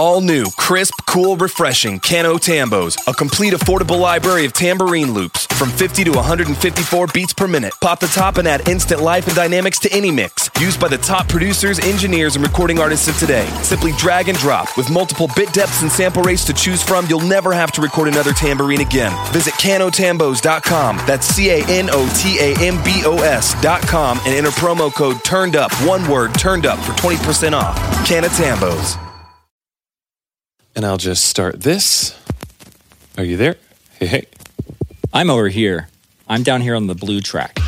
All new, crisp, cool, refreshing Can O' Tambos, a complete affordable library of tambourine loops from 50 to 154 beats per minute. Pop the top and add instant life and dynamics to any mix. Used by the top producers, engineers, and recording artists of today. Simply drag and drop. With multiple bit depths and sample rates to choose from, you'll never have to record another tambourine again. Visit canotambos.com. That's C A N O T A M B O S.com and enter promo code TURNED UP, one word, TURNED UP for 20% off. Can O' Tambos. And I'll just start this. Are you there? Hey, hey. I'm over here. I'm down here on the blue track.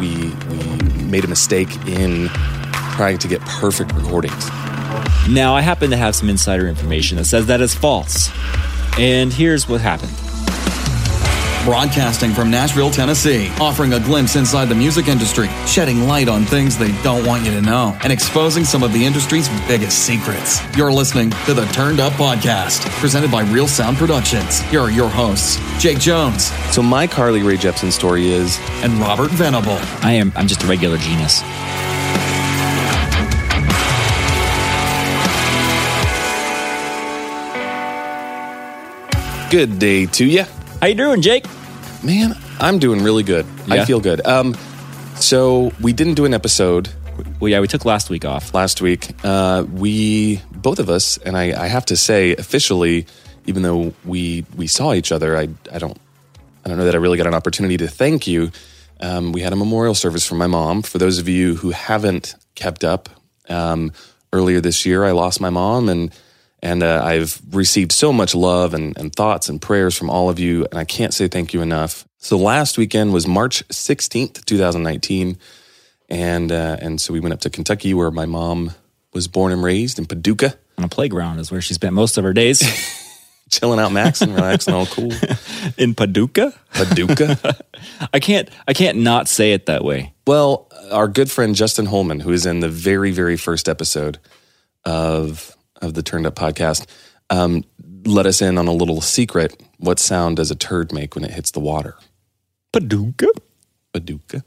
We, we made a mistake in trying to get perfect recordings. Now, I happen to have some insider information that says that is false. And here's what happened. Broadcasting from Nashville, Tennessee, offering a glimpse inside the music industry, shedding light on things they don't want you to know, and exposing some of the industry's biggest secrets. You're listening to the Turned Up Podcast, presented by Real Sound Productions. Here are your hosts, Jake Jones So my Carly Rae Jepsen story is and Robert Venable. I am I'm just a regular genius. good day to you. How you doing, Jake? Man, I'm doing really good. I feel good. Um, so we didn't do an episode Well, yeah, we took last week off. last week. Uh, we both of us, and I, I have to say, officially, even though we we saw each other, I I don't I don't know that I really got an opportunity to thank you. Um, we had a memorial service for my mom. For those of you who haven't kept up, um, earlier this year I lost my mom, and and uh, I've received so much love and, and thoughts and prayers from all of you, and I can't say thank you enough. So last weekend was March sixteenth, two thousand nineteen and uh, and so we went up to Kentucky where my mom was born and raised in Paducah, On a playground is where she spent most of her days. chilling out, Max, and relaxing, all cool. In Paducah? Paducah. I can't I can't not say it that way. well, our good friend Justin Holman, who is in the very very first episode of of the Turned Up podcast, um, let us in on a little secret. What sound does a turd make when it hits the water? Paducah? Paducah.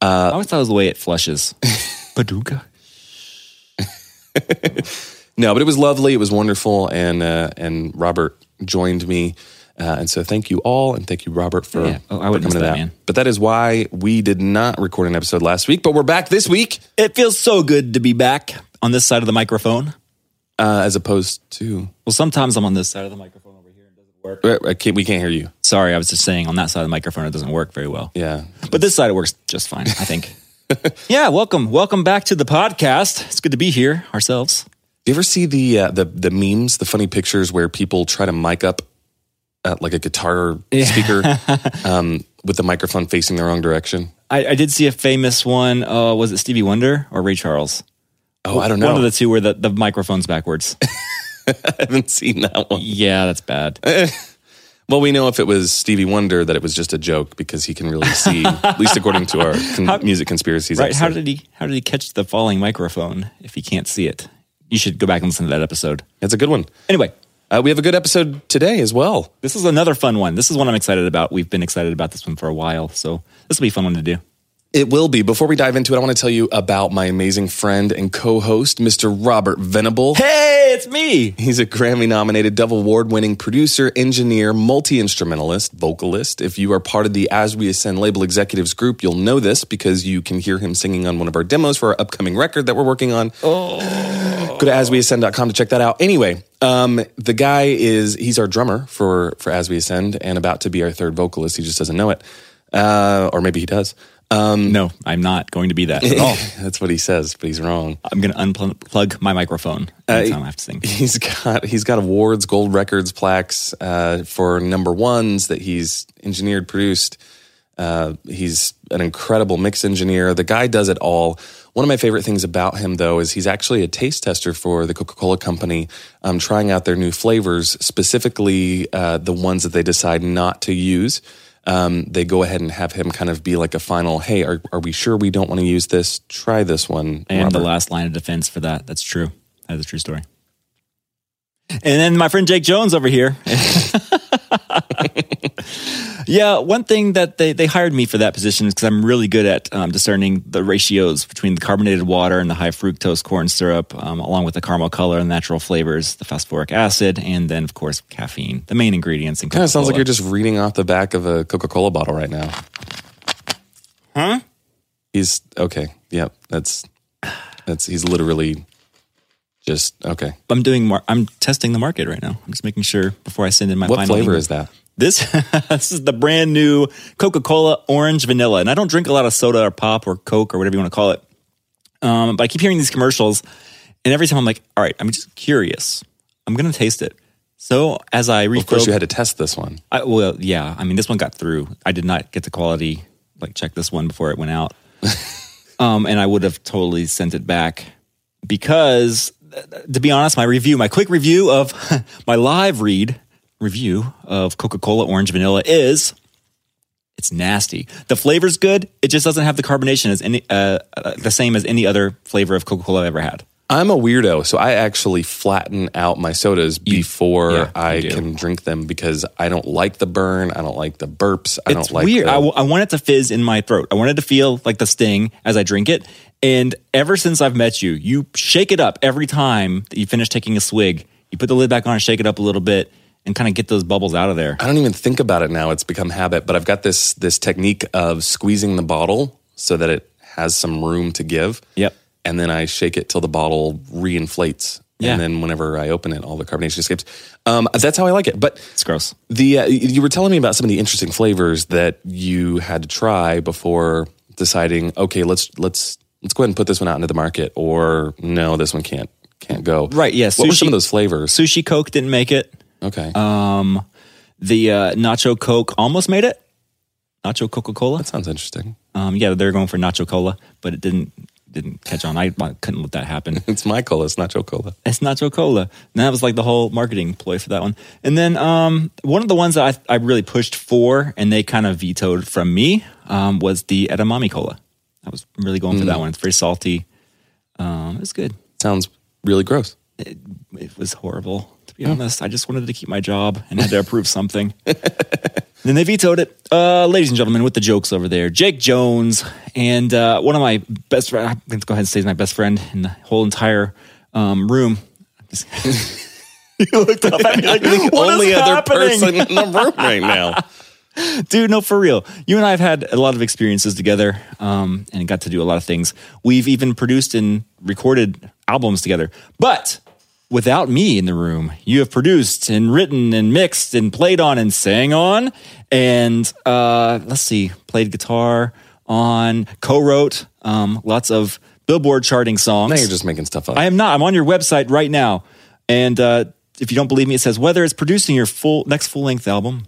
I always thought it was the way it flushes. Paducah. No, but it was lovely. It was wonderful, and uh, and Robert joined me, uh, and so thank you all, and thank you Robert for, Yeah. Oh, I for wouldn't coming to that, that. But that is why we did not record an episode last week, but we're back this week, It feels so good to be back on this side of the microphone. Uh, as opposed to Well, sometimes I'm on this side of the microphone over here and it doesn't work. I can't, we can't hear you. Sorry, I was just saying on that side of the microphone it doesn't work very well. Yeah, But this side it works just fine, I think. yeah, welcome. Welcome back to the podcast. It's good to be here ourselves. do you ever see the uh, the the memes, the funny pictures where people try to mic up uh, like a guitar speaker um, with the microphone facing the wrong direction? I, I did see a famous one. Uh, was it Stevie Wonder or Ray Charles? Oh, I don't know. One of the two where the, the microphone's backwards. I haven't seen that one. yeah, that's bad. Well, we know if it was Stevie Wonder that it was just a joke because he can really see, at least according to our con- music conspiracies. Right? How did he how did he catch the falling microphone if he can't see it? You should go back and listen to that episode. It's a good one. Anyway, Uh, we have a good episode today as well. this is another fun one. This is one I'm excited about. We've been excited about this one for a while, so this will be a fun one to do. It will be. Before we dive into it, I want to tell you about my amazing friend and co-host, Mr. Robert Venable. Hey, it's me. He's a Grammy nominated, double award winning producer, engineer, multi instrumentalist, vocalist. If you are part of the As We Ascend label executives group, you'll know this because you can hear him singing on one of our demos for our upcoming record that we're working on. Go to asweascend.com to check that out. Anyway, um, the guy is, he's our drummer for, for As We Ascend and about to be our third vocalist. He just doesn't know it. Uh, or maybe he does. Um, No, I'm not going to be that at all. that's what he says, but he's wrong. I'm going to unplug my microphone anytime I have to sing. He's got he's got awards, gold records, plaques uh, for number ones that he's engineered, produced. Uh, he's an incredible mix engineer. The guy does it all. One of my favorite things about him, though, is he's actually a taste tester for the Coca Cola Company, um, trying out their new flavors, specifically uh, the ones that they decide not to use. Um, they go ahead and have him kind of be like a final, hey, are, are we sure we don't want to use this? Try this one. And the last line of defense for that. That's true. That is a true story. And then my friend Jake Jones over here. Yeah, one thing that they, they hired me for that position is because I'm really good at um, discerning the ratios between the carbonated water and the high fructose corn syrup, um, along with the caramel color and natural flavors, the phosphoric acid, and then, of course, caffeine, the main ingredients in Kind of sounds like you're just reading off the back of a Coca Cola bottle right now. Huh? He's okay. Yep. That's that's he's literally just okay. I'm doing. Mar- I'm testing the market right now. I'm just making sure before I send in my What final flavor email. is that? This this is the brand new Coca Cola Orange Vanilla, and I don't drink a lot of soda or pop or Coke or whatever you want to call it. Um, but I keep hearing these commercials, and every time I'm like, all right, I'm just curious. I'm gonna taste it. So as I refilled, Of course, you had to test this one. I, well, yeah. I mean, this one got through. I did not get the quality like check this one before it went out, um, and I would have totally sent it back because, to be honest, my review, my quick review of my live read review of Coca Cola Orange Vanilla is. It's nasty. The flavor's good. It just doesn't have the carbonation as any uh, uh, the same as any other flavor of Coca Cola I've ever had. I'm a weirdo, so I actually flatten out my sodas before yeah, I can drink them because I don't like the burn. I don't like the burps. I it's don't like weird. The, I, w- I want it to fizz in my throat. I wanted to feel like the sting as I drink it. And ever since I've met you, you shake it up every time that you finish taking a swig. You put the lid back on and shake it up a little bit and kind of get those bubbles out of there. I don't even think about it now. It's become habit. But I've got this this technique of squeezing the bottle so that it has some room to give. Yep. And then I shake it till the bottle reinflates. Yeah. And then whenever I open it, all the carbonation escapes. Um, that's how I like it. But It's gross. the uh, you were telling me about some of the interesting flavors that you had to try before deciding. Okay, let's let's let's go ahead and put this one out into the market, or no, this one can't can't go. Right, yeah, What were some of those flavors? Sushi Coke didn't make it. Okay. Um, the uh, Nacho Coke almost made it. Nacho Coca Cola. that sounds interesting. Um, yeah, they're going for Nacho Cola, but it didn't didn't catch on. I, I couldn't let that happen. It's my cola. It's nacho cola. It's Nacho Cola. And that was like the whole marketing ploy for that one. And then um, one of the ones that I, I really pushed for and they kind of vetoed from me um, was the Edamame Cola. I was really going for that one. It's very salty. Um, it was good. Sounds really gross. It, it was horrible, to be honest. I just wanted to keep my job and had to approve something. then they vetoed it. Uh, ladies and gentlemen, with the jokes over there, Jake Jones and uh, one of my best friends. I'm going to go ahead and say he's my best friend in the whole entire um, room. you looked up at me like, the "What is only other happening?" person in the room right now. dude no for real you and i have had a lot of experiences together um, and got to do a lot of things we've even produced and recorded albums together but without me in the room you have produced and written and mixed and played on and sang on and uh, let's see played guitar on co-wrote um, lots of billboard charting songs Now you're just making stuff up. I am not. I'm on your website right now. And uh, if you don't believe me, it says whether it's producing your full next full length album,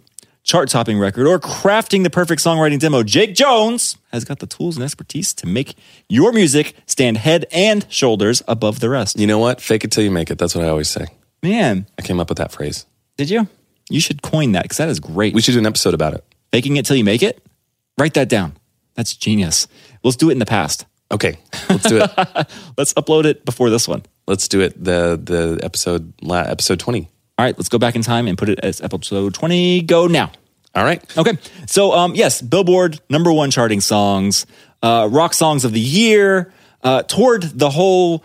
chart topping record, or crafting the perfect songwriting demo, Jake Jones has got the tools and expertise to make your music stand head and shoulders above the rest. you know what? Fake it till you make it. That's what I always say. Man, I came up with that phrase. did you? You should coin that because that is great. We should do an episode about it. Faking it till you make it. Write that down. That's genius. Let's do it in the past. Okay, let's do it. Let's upload it before this one. let's do it. The the episode la, episode twenty. All right, let's go back in time and put it as episode 20. Go now. All right. Okay. So, um, yes, Billboard number one charting songs, uh, rock songs of the year, uh, toured the whole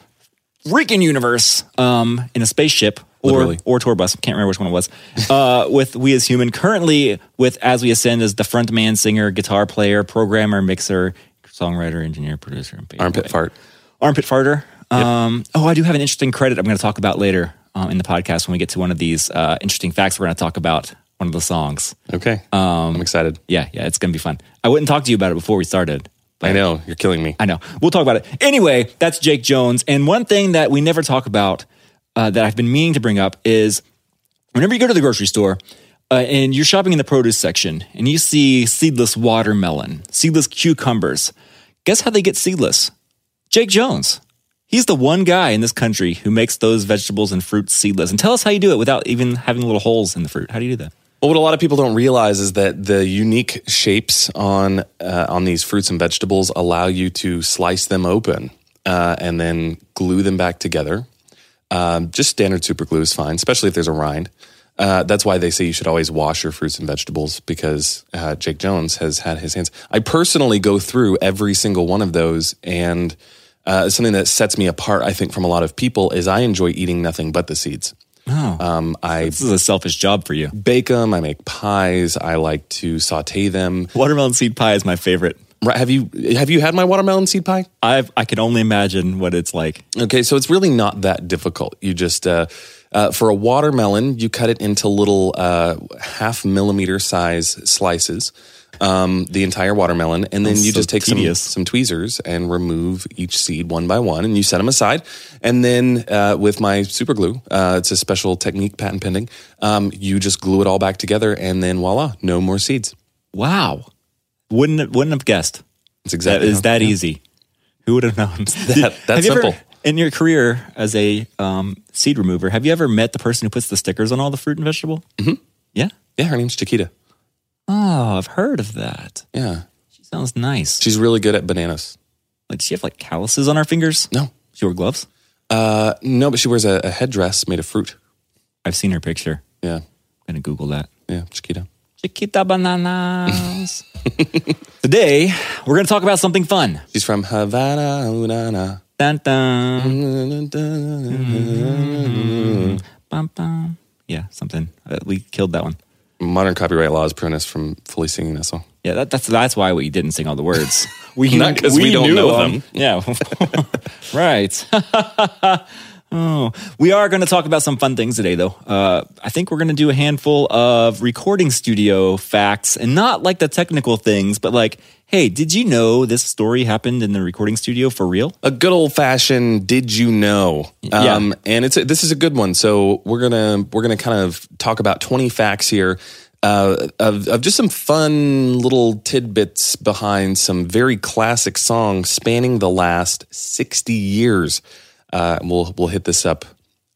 freaking universe um, in a spaceship or Literally. or tour bus. Can't remember which one it was. Uh, with We as Human, currently with As We Ascend as the frontman, singer, guitar player, programmer, mixer, songwriter, engineer, producer, and Armpit fart. Armpit farter. Um, oh, I do have an interesting credit I'm going to talk about later um, in the podcast when we get to one of these uh, interesting facts. We're going to talk about one of the songs. Okay. Um, I'm excited. Yeah, yeah, it's gonna be fun. I wouldn't talk to you about it before we started. I know you're killing me. I know. We'll talk about it. Anyway, that's Jake Jones. And one thing that we never talk about uh, that I've been meaning to bring up is whenever you go to the grocery store uh, and you're shopping in the produce section and you see seedless watermelon, seedless cucumbers, guess how they get seedless? Jake Jones. He's the one guy in this country who makes those vegetables and fruits seedless. And tell us how you do it without even having little holes in the fruit. How do you do that? Well, what a lot of people don't realize is that the unique shapes on uh, on these fruits and vegetables allow you to slice them open uh, and then glue them back together. Um, just standard super glue is fine, especially if there's a rind. Uh, that's why they say you should always wash your fruits and vegetables because uh, Jake Jones has had his hands. I personally go through every single one of those, and uh, something that sets me apart, I think, from a lot of people is I enjoy eating nothing but the seeds. Oh, Um, I this is a selfish job for you. bake them, I make pies, I like to saute them. Watermelon seed pie is my favorite. Right, Have you have you had my watermelon seed pie? I've I can only imagine what it's like. Okay, so it's really not that difficult. You just uh, uh, for a watermelon, you cut it into little uh, half millimeter size slices. Um, the entire watermelon, and then That's you so just take some, tedious. some tweezers and remove each seed one by one, and you set them aside. And then uh, with my super glue, uh, it's a special technique, patent pending. Um, you just glue it all back together, and then voila, no more seeds. Wow, wouldn't wouldn't have guessed. It's exactly is that yeah. easy. Who would have known? That- that's Have you ever- simple. in your career as a um, seed remover, have you ever met the person who puts the stickers on all the fruit and vegetable? Mm-hmm. Yeah. Yeah, her name's Chiquita. Oh, I've heard of that. Yeah, She sounds nice. she's really good at bananas. Like, does she have like calluses on her fingers? No, She wear gloves. uh, no, but she wears a, a headdress made of fruit. I've seen her picture. Yeah, I'm gonna Google that. yeah, Chiquita. Chiquita bananas. Today, we're gonna talk about something fun. She's from Havana. Unana. Dun, dun. Bum, bum. Yeah, something. Uh, we killed that one. Modern copyright laws prevent us from fully singing that song. Yeah, that, that's that's why we didn't sing all the words. We Not 'cause we don't knew know them. Yeah, right. oh, we are going to talk about some fun things today, though. Uh, I think we're going to do a handful of recording studio facts, and not like the technical things, but like, hey, did you know this story happened in the recording studio for real? A good old fashioned "Did you know?" Yeah. Um, and it's a, this is a good one. So we're gonna we're gonna kind of talk about twenty facts here. Uh, of, of just some fun little tidbits behind some very classic songs spanning the last 60 years. Uh, we'll, we'll hit this up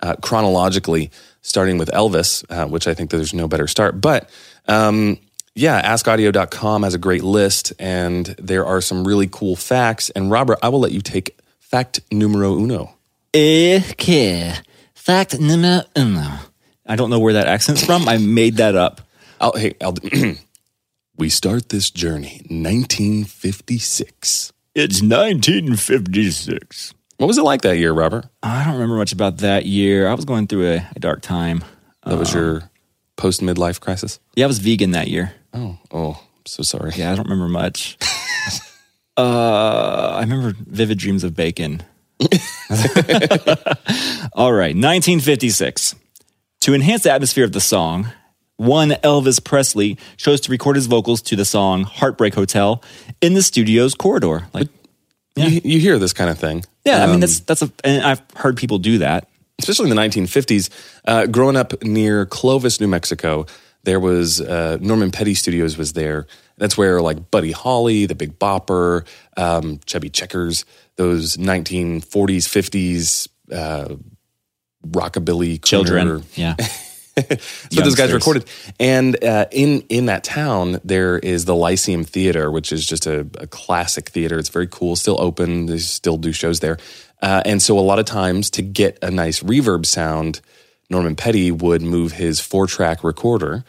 uh, chronologically, starting with Elvis, uh, which I think there's no better start. But um, yeah, askaudio.com has a great list, and there are some really cool facts. And Robert, I will let you take fact numero uno. Okay. Fact numero uno. I don't know where that accent's from. I made that up. I'll, hey, I'll, we start this journey 1956. It's 1956. What was it like that year, Robert? I don't remember much about that year. I was going through a, a dark time. That was your post midlife crisis? Yeah, I was vegan that year. Oh, oh, I'm so sorry. Yeah, I don't remember much. uh, I remember vivid dreams of bacon. All right, 1956. To enhance the atmosphere of the song, one Elvis Presley chose to record his vocals to the song Heartbreak Hotel in the studio's corridor. Like, You, you hear this kind of thing. yeah, I mean Um, that's that's a and I've heard people do that. especially in the 1950s. Uh, growing up near Clovis, New Mexico, there was uh, Norman Petty Studios was there. That's where like Buddy Holly, the Big Bopper, um, Chubby Checkers, those 1940s, 50s uh, rockabilly Children, crooner- yeah. so those guys recorded, and uh, in in that town there is the Lyceum Theater, which is just a, a classic theater. It's very cool, still open. They still do shows there, uh, and so a lot of times to get a nice reverb sound, Norman Petty would move his four track recorder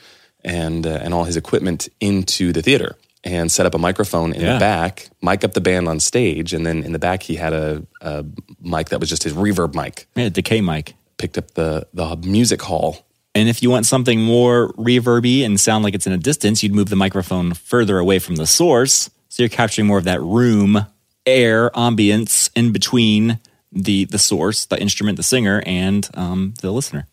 and uh, and all his equipment into the theater and set up a microphone in Yeah. the back, mic up the band on stage, and then in the back he had a, a mic that was just his reverb mic. yeah, decay mic. Picked up the the music hall And if you want something more reverby and sound like it's in a distance, you'd move the microphone further away from the source. So you're capturing more of that room air ambience in between the the source, the instrument, the singer, and um, the listener.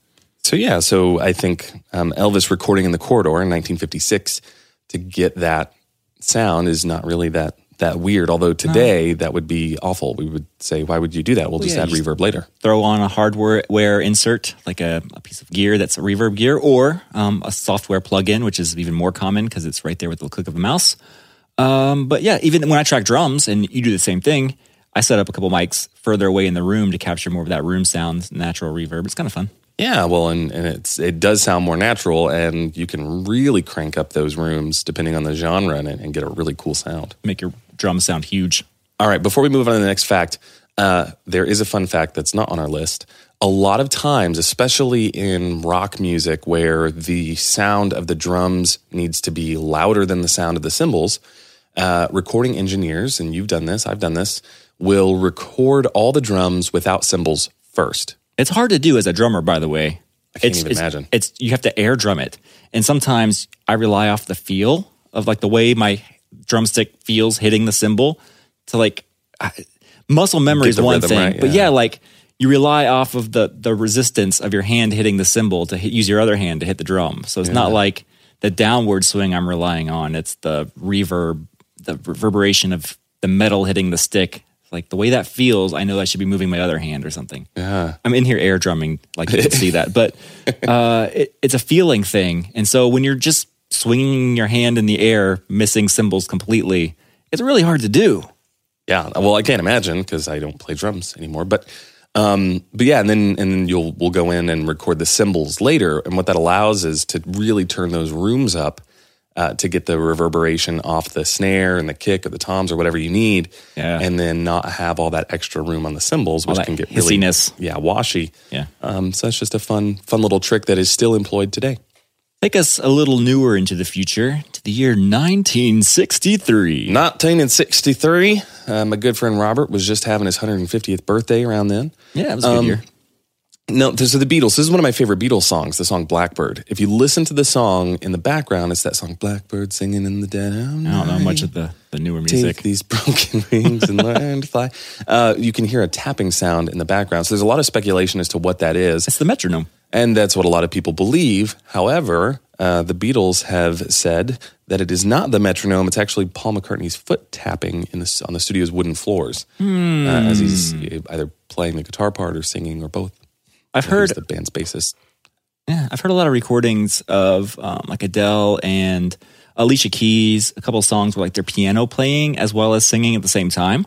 So yeah, so I think um, Elvis recording in the corridor in 1956 to get that sound is not really that that weird. Although today that would be awful. We would say, why would you do that? We'll just yeah, add reverb later. Throw on a hardware insert, like a, a piece of gear that's a reverb gear, or um, a software plugin, which is even more common because it's right there with the click of a mouse. Um, but yeah, even when I track drums and you do the same thing, I set up a couple mics further away in the room to capture more of that room sound, natural reverb. It's kind of fun. Yeah, well, and, and it's it does sound more natural, and you can really crank up those rooms depending on the genre and, and get a really cool sound. Make your drums sound huge. All right, before we move on to the next fact, uh, there is a fun fact that's not on our list. a lot of times, especially in rock music, where the sound of the drums needs to be louder than the sound of the cymbals, uh, recording engineers, and you've done this, I've done this, will record all the drums without cymbals first. It's hard to do as a drummer, by the way. I can't it's, even it's, imagine. It's you have to air drum it, and sometimes I rely off the feel of like the way my drumstick feels hitting the cymbal to like I, muscle memory is one rhythm thing, right, but yeah. yeah, like you rely off of the the resistance of your hand hitting the cymbal to hit, use your other hand to hit the drum. So it's not like the downward swing I'm relying on. It's the reverb, the reverberation of the metal hitting the stick. Like the way that feels, I know I should be moving my other hand or something. Yeah. I'm in here air drumming, like you can see that, but uh, it, it's a feeling thing. And so when you're just swinging your hand in the air, missing cymbals completely, it's really hard to do. Yeah, well, I can't imagine because I don't play drums anymore. But, um, but yeah, and then and then you'll we'll go in and record the cymbals later, and what that allows is to really turn those rooms up uh, to get the reverberation off the snare and the kick or the toms or whatever you need, Yeah. and then not have all that extra room on the cymbals, which can get really hissiness. yeah washy. Yeah. Um, so that's just a fun fun little trick that is still employed today. Take us a little newer into the future to the year 1963. 1963, uh, my good friend Robert was just having his 150th birthday around then. Yeah, it was a good Um, year. No, this is the Beatles. This is one of my favorite Beatles songs, the song Blackbird. If you listen to the song in the background, it's that song Blackbird singing in the dead of I don't know much of the, the newer music. Take these broken wings and learn to fly. Uh, you can hear a tapping sound in the background. So there's a lot of speculation as to what that is. It's the metronome. And that's what a lot of people believe. However, uh, the Beatles have said that it is not the metronome. It's actually Paul McCartney's foot tapping in the, on the studio's wooden floors uh, as he's either playing the guitar part or singing or both. I've heard the band's bassist. Yeah, I've heard a lot of recordings of um, like Adele and Alicia Keys, a couple of songs where like they're piano playing as well as singing at the same time,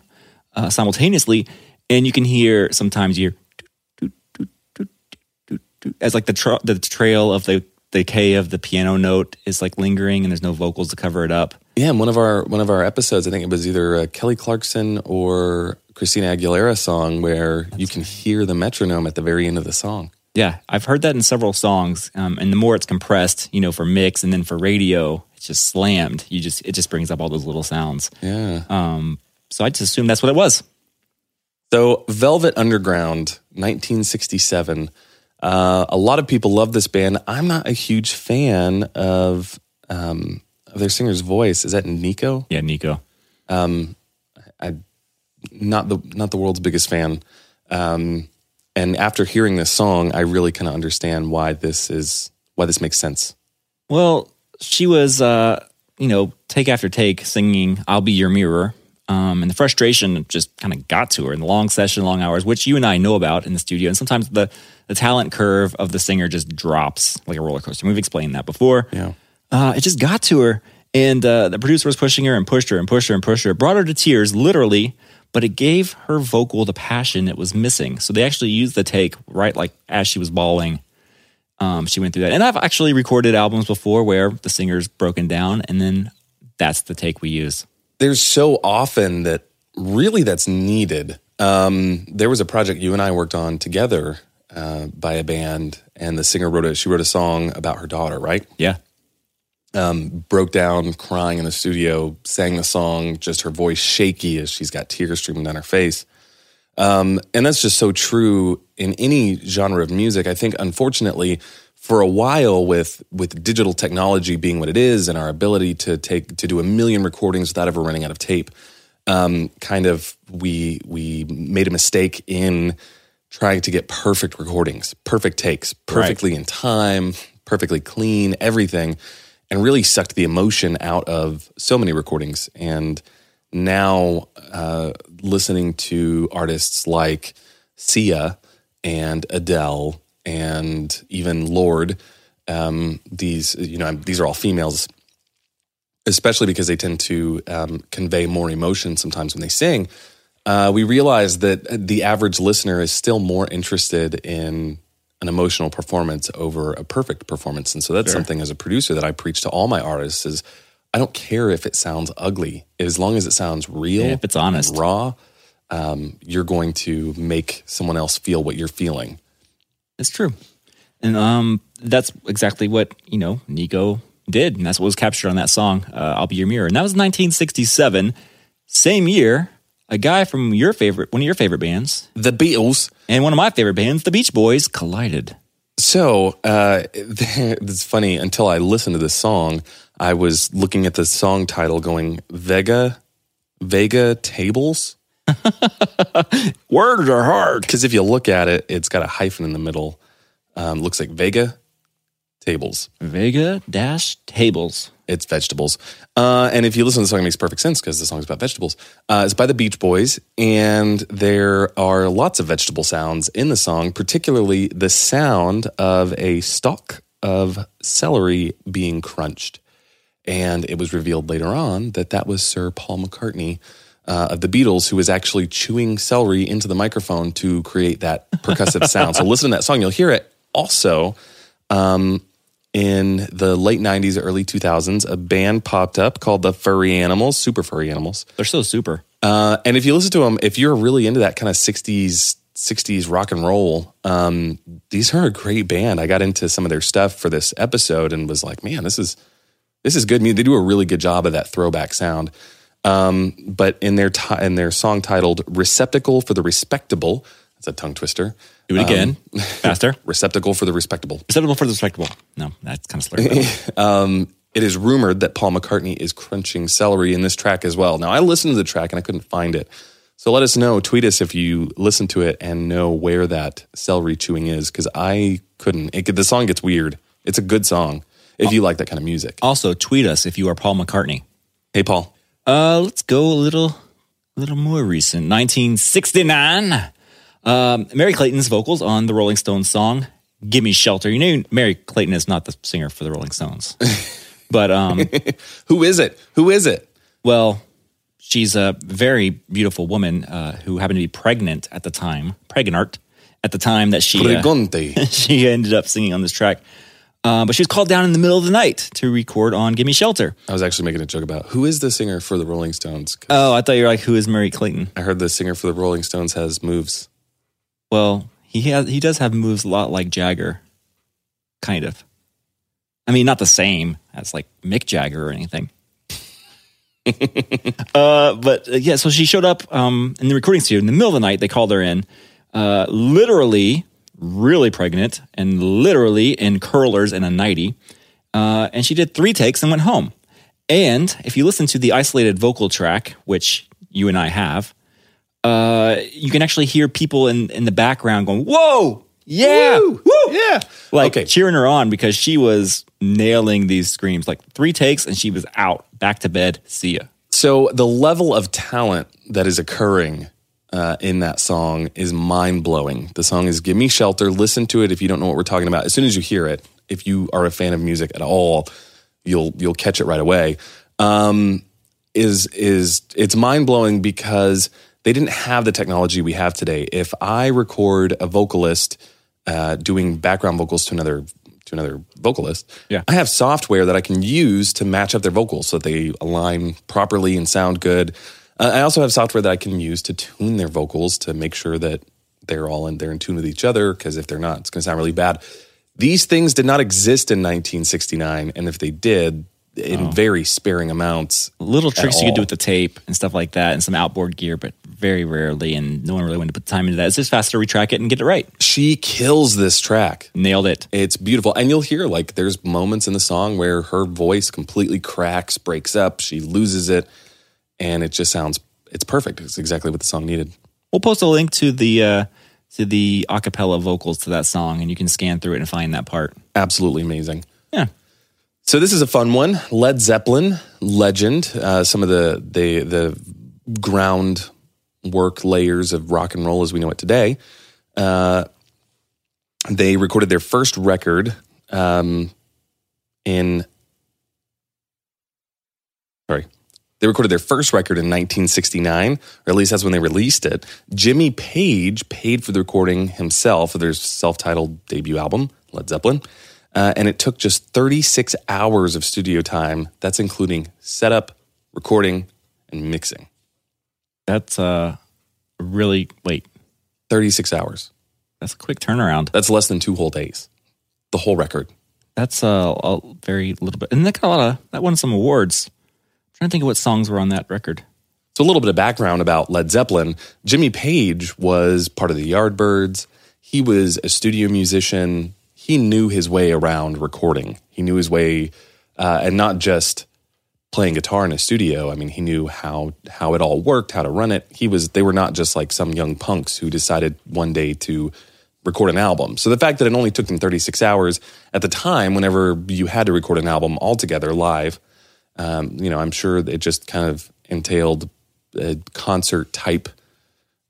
uh, simultaneously, and you can hear sometimes you hear as like the tra- the trail of the the K of the piano note is like lingering and there's no vocals to cover it up. Yeah, in one of our one of our episodes, I think it was either a Kelly Clarkson or Christina Aguilera song where you can hear the metronome at the very end of the song. Yeah, I've heard that in several songs, um, and the more it's compressed, you know, for mix and then for radio, it's just slammed. You just it just brings up all those little sounds. Yeah. Um, so I just assume that's what it was. So, Velvet Underground, 1967. Uh, a lot of people love this band. I'm not a huge fan of um, of their singer's voice. Is that Nico? Yeah, Nico. I not the not the world's biggest fan. Um, and after hearing this song, I really kind of understand why this is why this makes sense. Well, she was, uh, you know, take after take singing "I'll Be Your Mirror," um, and the frustration just kind of got to her in the long session, long hours, which you and I know about in the studio. And sometimes the the talent curve of the singer just drops like a roller coaster. We've explained that before. Yeah. Uh, it just got to her, and uh, the producer was pushing her and pushed her and pushed her and pushed her. It brought her to tears, literally. But it gave her vocal the passion it was missing. So they actually used the take right like as she was bawling. Um, she went through that. And I've actually recorded albums before where the singer's broken down and then that's the take we use. there's so often that really that's needed. Um, there was a project you and I worked on together uh, by a band, and the singer wrote a she wrote a song about her daughter. Right, Yeah. Um, broke down crying in the studio, sang the song, just her voice shaky as she's got tears streaming down her face. Um, and that's just so true in any genre of music. I think, unfortunately, for a while, with with digital technology being what it is, and our ability to take to do a million recordings without ever running out of tape, um, kind of we we made a mistake in trying to get perfect recordings, perfect takes, perfectly in time, perfectly clean, everything, and really sucked the emotion out of so many recordings. And now, uh, listening to artists like Sia and Adele and even Lorde, um, these you know these are all females especially because they tend to um, convey more emotion sometimes when they sing, uh, we realize that the average listener is still more interested in an emotional performance over a perfect performance. And so that's something as a producer that I preach to all my artists is I don't care if it sounds ugly, as long as it sounds real, Yeah, if it's honest. raw. Um, you're going to make someone else feel what you're feeling It's true. And um, that's exactly what, you know, Nico did. And that's what was captured on that song, uh, I'll Be Your Mirror. And that was 1967. Same year, a guy from your favorite, one of your favorite bands, The Beatles. and one of my favorite bands, the Beach Boys, collided. So uh, it's funny. Until I listened to this song, I was looking at the song title, going Vega, Vega tables. Words are hard. Because if you look at it, it's got a hyphen in the middle. Um, looks like Vega tables. Vega dash tables. It's vegetables. Uh, and if you listen to the song, it makes perfect sense because the song is about vegetables. Uh, it's by the Beach Boys, and there are lots of vegetable sounds in the song, particularly the sound of a stalk of celery being crunched. And it was revealed later on that that was Sir Paul McCartney uh, of the Beatles who was actually chewing celery into the microphone to create that percussive sound. So listen to that song, you'll hear it. Also, um, in the late 90s, early 2000s, a band popped up called the Furry Animals, Super Furry Animals. They're so super. Uh, and if you listen to them, if you're really into that kind of 60s, 60s rock and roll, um, these are a great band. I got into some of their stuff for this episode and was like, man, this is this is good. I mean, they do a really good job of that throwback sound. Um, but in their ti in their song titled "Receptacle for the Respectable," that's a tongue twister. Do it again. Faster. Receptacle for the Respectable. Acceptable for the respectable. No, that's kind of slurred. It is rumored that Paul McCartney is crunching celery in this track as well. Now, I listened to the track and I couldn't find it. So let us know. Tweet us if you listen to it and know where that celery chewing is, because I couldn't. It, the song gets weird. It's a good song if you like that kind of music. also, tweet us if you are Paul McCartney. Hey, Paul. Uh, let's go a little, little more recent. 1969. Um, Merry Clayton's vocals on the Rolling Stones song "Give Me Shelter." You know, Merry Clayton is not the singer for the Rolling Stones, but um, Who is it? Who is it? well, she's a very beautiful woman uh, who happened to be pregnant at the time, pregnant at the time that she uh, she ended up singing on this track. Uh, but she was called down in the middle of the night to record on "Give Me Shelter." I was actually making a joke about who is the singer for the Rolling Stones. Oh, I thought you were like, "Who is Mary Clayton?" I heard the singer for the Rolling Stones has moves. Well, he has he does have moves a lot like Jagger, kind of. I mean, not the same as like Mick Jagger or anything. uh, but uh, yeah, so she showed up um, in the recording studio in the middle of the night. They called her in, uh, literally, really pregnant, and literally in curlers and a nightie. Uh, and she did three takes and went home. And if you listen to the isolated vocal track, which you and I have, uh, you can actually hear people in, in the background going, "Whoa, yeah, woo, Yeah. like okay. cheering her on because she was nailing these screams. Like three takes and she was out, back to bed. See ya. So the level of talent that is occurring uh, in that song is mind blowing. The song is "Give Me Shelter." Listen to it if you don't know what we're talking about. As soon as you hear it, if you are a fan of music at all, you'll you'll catch it right away. Um, is is it's mind blowing because they didn't have the technology we have today. If I record a vocalist uh, doing background vocals to another to another vocalist, Yeah. I have software that I can use to match up their vocals so that they align properly and sound good. Uh, I also have software that I can use to tune their vocals to make sure that they're all in they're in tune with each other. Because if they're not, it's going to sound really bad. These things did not exist in 1969, and if they did, in very sparing amounts, Little tricks you could do with the tape and stuff like that, and some outboard gear, but very rarely, and no one really wanted to put time into that. It's just faster to retrack it and get it right. she kills this track. Nailed it. It's beautiful. And you'll hear like there's moments in the song where her voice completely cracks, breaks up, she loses it, and it just sounds it's perfect. It's exactly what the song needed. We'll post a link to the uh, to the acapella vocals to that song, and you can scan through it and find that part. Absolutely amazing. Yeah. So this is a fun one. Led Zeppelin, legend. Uh, some of the the the ground work layers of rock and roll as we know it today. Uh, they recorded their first record um, in. Sorry. They recorded their first record in 1969, or at least that's when they released it. Jimmy Page paid for the recording himself of their self titled debut album, Led Zeppelin. Uh, and it took just 36 hours of studio time. That's including setup, recording, and mixing. That's uh really wait. 36 hours. That's a quick turnaround. That's less than two whole days. The whole record. That's uh, a very little bit. And that got a lot of, that won some awards. I'm trying to think of what songs were on that record. So a little bit of background about Led Zeppelin. Jimmy Page was part of the Yardbirds. He was a studio musician. He knew his way around recording. He knew his way, uh, and not just playing guitar in a studio. I mean, he knew how how it all worked, how to run it. He was. They were not just like some young punks who decided one day to record an album. So the fact that it only took them 36 hours at the time, whenever you had to record an album altogether live, um, you know, I'm sure it just kind of entailed a concert type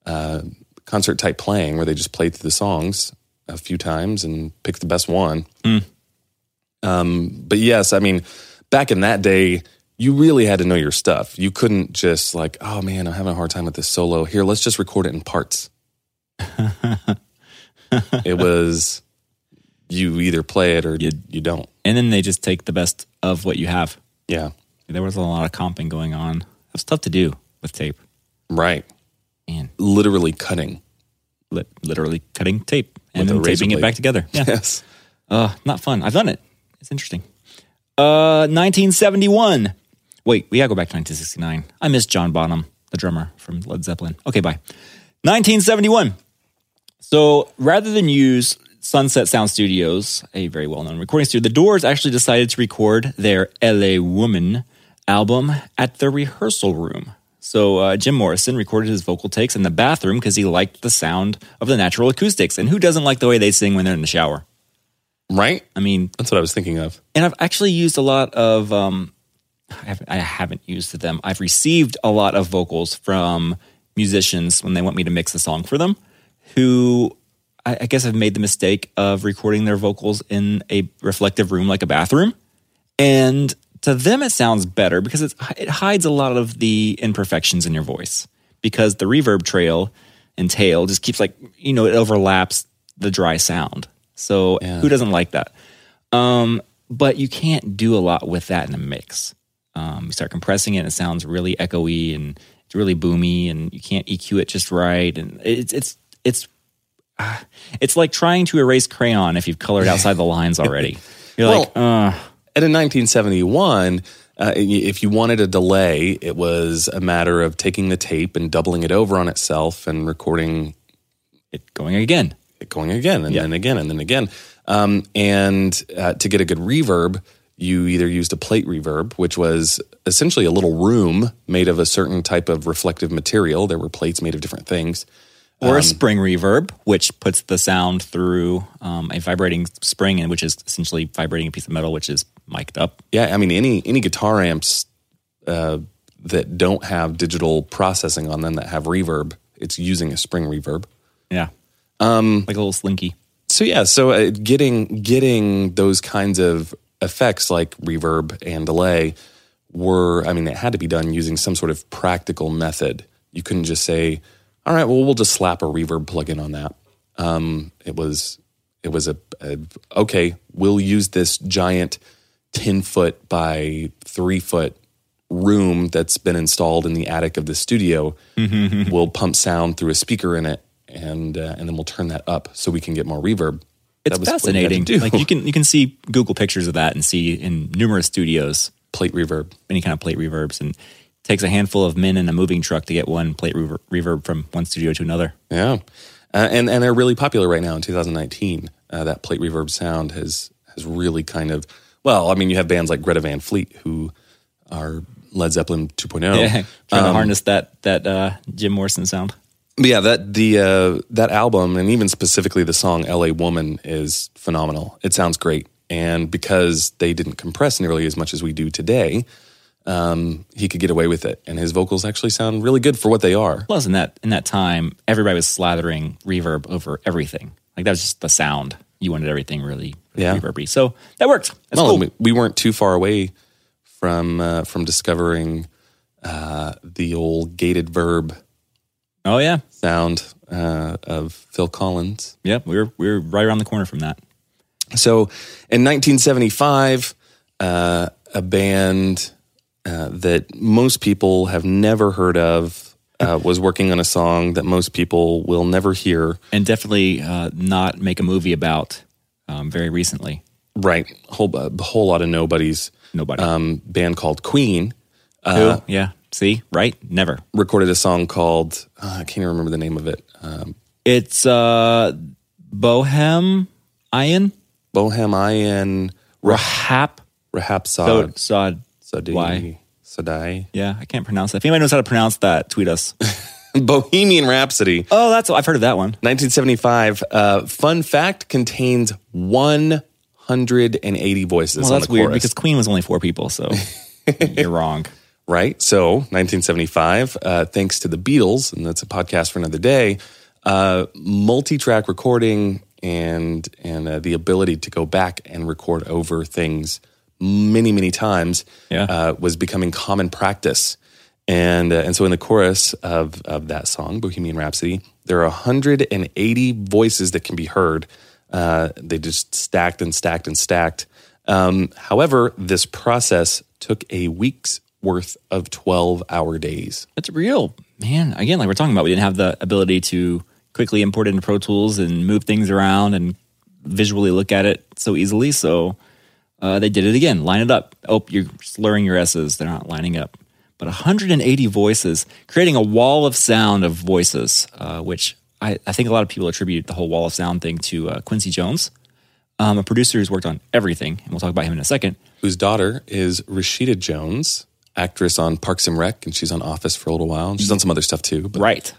uh, concert type playing where they just played through the songs a few times and pick the best one. Um, but yes, I mean, back in that day, you really had to know your stuff. You couldn't just like, oh man, I'm having a hard time with this solo. Here, let's just record it in parts. it was you either play it or you, you don't. And then they just take the best of what you have. Yeah, There was a lot of comping going on. It was tough to do with tape. right. And Literally cutting. li- literally cutting tape and then taping it back together. Yeah. Yes. Uh, not fun. I've done it. It's interesting. Uh, 1971. Wait, we gotta go back to 1969. I miss John Bonham, the drummer from Led Zeppelin. Okay, bye. 1971. So rather than use Sunset Sound Studios, a very well known recording studio, the Doors actually decided to record their LA Woman album at the rehearsal room. So uh, Jim Morrison recorded his vocal takes in the bathroom because he liked the sound of the natural acoustics. And who doesn't like the way they sing when they're in the shower? Right? I mean, That's what I was thinking of. and I've actually used a lot of. Um, I, haven't, I haven't used them. I've received a lot of vocals from musicians when they want me to mix a song for them, who I, I guess have made the mistake of recording their vocals in a reflective room like a bathroom, and to them it sounds better because it's, it hides a lot of the imperfections in your voice because the reverb trail and tail just keeps like you know it overlaps the dry sound. So who doesn't like that? Um, but you can't do a lot with that in a mix. Um, you start compressing it, and it sounds really echoey and it's really boomy, and you can't EQ it just right. And it's it's it's ah, it's like trying to erase crayon if you've colored outside the lines already. You're like, uh, And in 1971, uh, if you wanted a delay, it was a matter of taking the tape and doubling it over on itself and recording it going again. it going again and Yeah. then again and then again. Um, and uh, to get a good reverb, you either used a plate reverb, which was essentially a little room made of a certain type of reflective material. There were plates made of different things. Or Um, a spring reverb, which puts the sound through um, a vibrating spring, and which is essentially vibrating a piece of metal, which is mic'd up. Yeah, I mean any any guitar amps uh, that don't have digital processing on them that have reverb, it's using a spring reverb. Yeah, um, like a little slinky. So yeah, so uh, getting getting those kinds of effects like reverb and delay were, I mean, it had to be done using some sort of practical method. You couldn't just say, "All right, well, we'll just slap a reverb plugin on that." Um, it was it was a, a okay. We'll use this giant ten foot by three foot room that's been installed in the attic of the studio. we'll pump sound through a speaker in it, and uh, and then we'll turn that up so we can get more reverb. It's That was what you had to fascinating. Like you can you can see Google pictures of that and see in numerous studios plate reverb. any kind of plate reverbs and it takes a handful of men in a moving truck to get one plate rever- reverb from one studio to another. Yeah, uh, and and they're really popular right now in 2019. Uh, that plate reverb sound has has really kind of well. I mean, you have bands like Greta Van Fleet who are Led Zeppelin 2.0. Yeah, trying Um, to harness that that uh, Jim Morrison sound. But yeah, that the uh, that album and even specifically the song "L.A. Woman" is phenomenal. It sounds great, and because they didn't compress nearly as much as we do today, um, he could get away with it, and his vocals actually sound really good for what they are. Plus, in that in that time, everybody was slathering reverb over everything. Like that was just the sound. You wanted everything really Yeah. reverby. So that worked. That's well, cool. we, we weren't too far away from uh, from discovering uh, the old gated verb oh yeah, sound uh, of Phil Collins. yep. We were we were right around the corner from that. So in 1975, uh, a band uh, that most people have never heard of uh, was working on a song that most people will never hear. and definitely uh, not make a movie about um, very recently. Right, whole a whole lot of nobodies. Nobody. Um, band called Queen Who? Yeah. See, right? Never. recorded a song called uh, I can't even remember the name of it. Um, It's uh, Bohem Iron Bohemian Rah- Rahap Rahapsod Sod. Sadai Why? Sadai Yeah, I can't pronounce that. If anybody knows how to pronounce that, tweet us. Bohemian Rhapsody. oh, that's I've heard of that one. 1975. Uh, fun fact contains 180 voices Well, that's weird because Queen was only four people, so you're wrong. right? So 1975, uh, thanks to the Beatles, and that's a podcast for another day. Uh, multi-track recording and and uh, the ability to go back and record over things many many times Yeah. uh, was becoming common practice. And uh, and so in the chorus of of that song, Bohemian Rhapsody, there are 180 voices that can be heard. Uh, they just stacked and stacked and stacked. Um, however, this process took a week's worth of 12 hour days. That's real, man. Again, like we're talking about, we didn't have the ability to quickly import into Pro Tools and move things around and visually look at it so easily. So uh, they did it again. Line it up. Oh, you're slurring your S's. They're not lining up. But 180 voices, creating a wall of sound of voices, uh, which I, I think a lot of people attribute the whole wall of sound thing to uh, Quincy Jones, um, a producer who's worked on everything. And we'll talk about him in a second. Whose daughter is Rashida Jones, actress on Parks and Rec, and she's on Office for a little while. And she's done some other stuff too. But Right.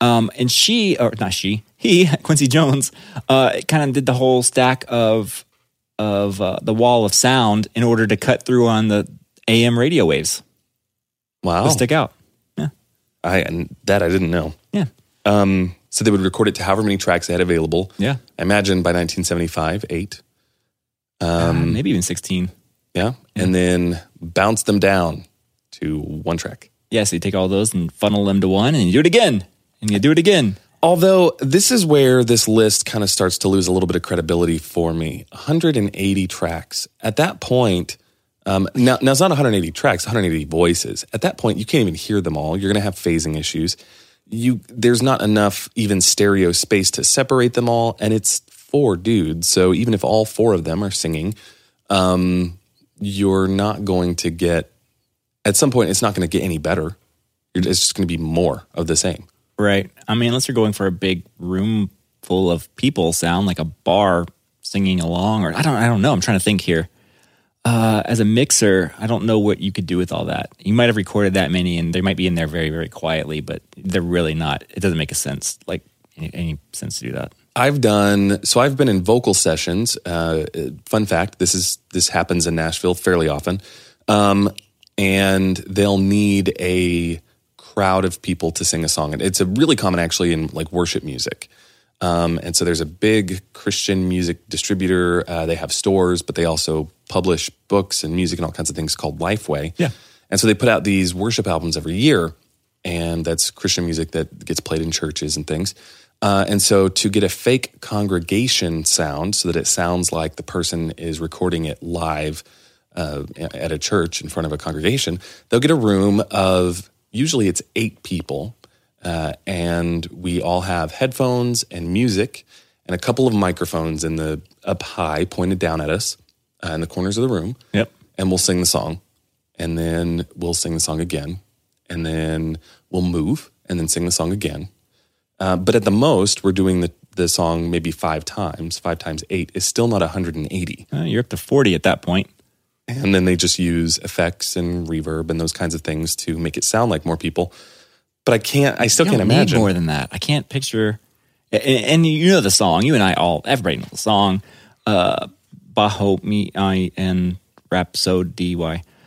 Um, and she, or not she, he, Quincy Jones, uh, kind of did the whole stack of of uh, the wall of sound in order to cut through on the AM radio waves wow, to stick out. Yeah, I and that I didn't know. yeah, Um, so they would record it to however many tracks they had available. yeah. I imagine by 1975, eight. Um, maybe even sixteen. Yeah. And then bounce them down to one track. Yeah, so you take all those and funnel them to one, and you do it again, and you do it again. Although this is where this list kind of starts to lose a little bit of credibility for me. 180 tracks. At that point, um, now, now it's not 180 tracks, 180 voices. At that point, you can't even hear them all. You're going to have phasing issues. You there's not enough even stereo space to separate them all, and it's four dudes. So even if all four of them are singing, um, you're not going to get. At some point, it's not going to get any better. It's just going to be more of the same. Right. I mean, unless you're going for a big room full of people sound like a bar singing along, or I don't, I don't know. I'm trying to think here. Uh, as a mixer, I don't know what you could do with all that. You might have recorded that many, and they might be in there very, very quietly, but they're really not. It doesn't make a sense, like any, any sense to do that. I've done so. I've been in vocal sessions. Uh, fun fact: this is this happens in Nashville fairly often, um, and they'll need a crowd of people to sing a song. And it's a really common, actually, in like worship music. Um, and so there's a big Christian music distributor. Uh, they have stores, but they also publish books and music and all kinds of things called Lifeway. Yeah. And so they put out these worship albums every year, and that's Christian music that gets played in churches and things. Uh, and so to get a fake congregation sound so that it sounds like the person is recording it live uh, at a church in front of a congregation, they'll get a room of usually it's eight people. Uh, and we all have headphones and music and a couple of microphones in the up high pointed down at us uh, in the corners of the room. Yep. and we'll sing the song. And then we'll sing the song again. And then we'll move and then sing the song again. Uh, but at the most we're doing the, the song maybe five times. Five times eight is still not 180 Uh, you're up to 40 at that point. and then they just use effects and reverb and those kinds of things to make it sound like more people but i can't i still can't imagine more than that. I can't picture. And, and you know the song. You and I all, everybody knows the song. Uh, Baho me I and Rhapsody.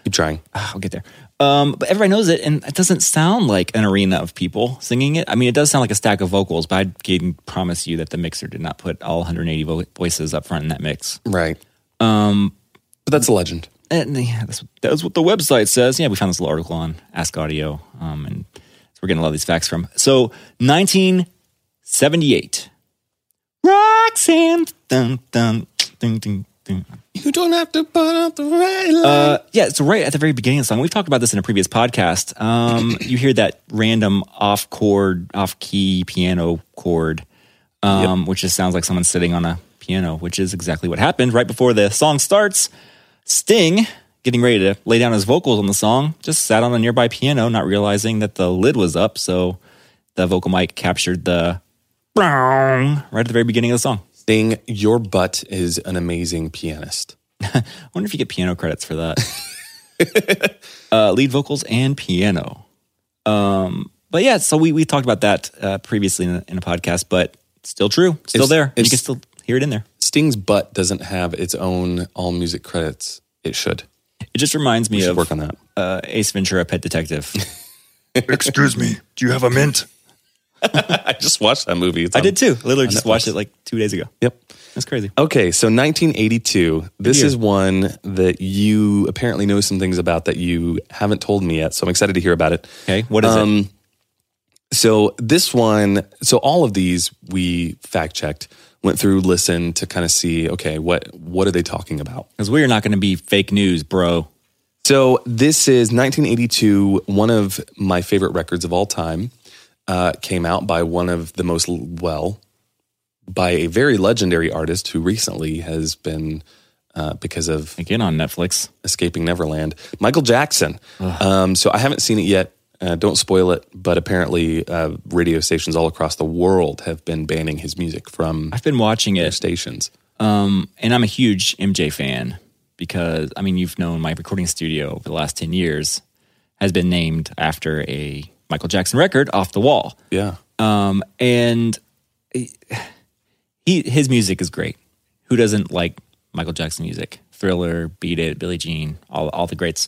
Keep trying Ah, I'll get there. Um, but everybody knows it, and it doesn't sound like an arena of people singing it. I mean, it does sound like a stack of vocals, but I can promise you that the mixer did not put all 180 vo- voices up front in that mix. right um but that's a legend And yeah, that's, that's what the website says. Yeah, we found this little article on Ask Audio, um, and so we're getting a lot of these facts from. So, 1978, Roxanne, dun, dun, dun, dun, dun. you don't have to put up the red light. Uh, yeah, so right at the very beginning of the song, we've talked about this in a previous podcast. Um, you hear that random off chord, off key piano chord, um, which just sounds like someone sitting on a piano, which is exactly what happened right before the song starts. Sting, getting ready to lay down his vocals on the song, just sat on a nearby piano, not realizing that the lid was up. So the vocal mic captured the right at the very beginning of the song. Sting, your butt is an amazing pianist. I wonder if you get piano credits for that. uh, lead vocals and piano. Um, but yeah, so we, we talked about that uh, previously in a, in a podcast, but still true, still It's- there. You can still hear it in there. Sting's butt doesn't have its own all music credits. It should. It just reminds me of work on that. uh, Ace Ventura: Pet Detective. Excuse me, do you have a mint? I just watched that movie. It's I on- did too. I literally just Netflix. watched it like two days ago. Yep. That's crazy. Okay, so 1982. This year. is one that you apparently know some things about that you haven't told me yet. So I'm excited to hear about it. Okay, what is it? Um, So this one, so all of these we fact checked, went through, listened to kind of see, okay, what what are they talking about? Because we're not going to be fake news, bro. So this is 1982. One of my favorite records of all time uh, came out by one of the most well, by a very legendary artist who recently has been uh, because of Again on Netflix. Escaping Neverland, Michael Jackson. Um, so I haven't seen it yet. Uh, don't spoil it, but apparently uh, radio stations all across the world have been banning his music from I've been watching it, stations. um, and I'm a huge MJ fan because I mean you've known my recording studio over the last ten years has been named after a Michael Jackson record, "Off the Wall." Yeah, Um, and he his music is great. Who doesn't like Michael Jackson music? Thriller, Beat It, Billie Jean, all all the greats.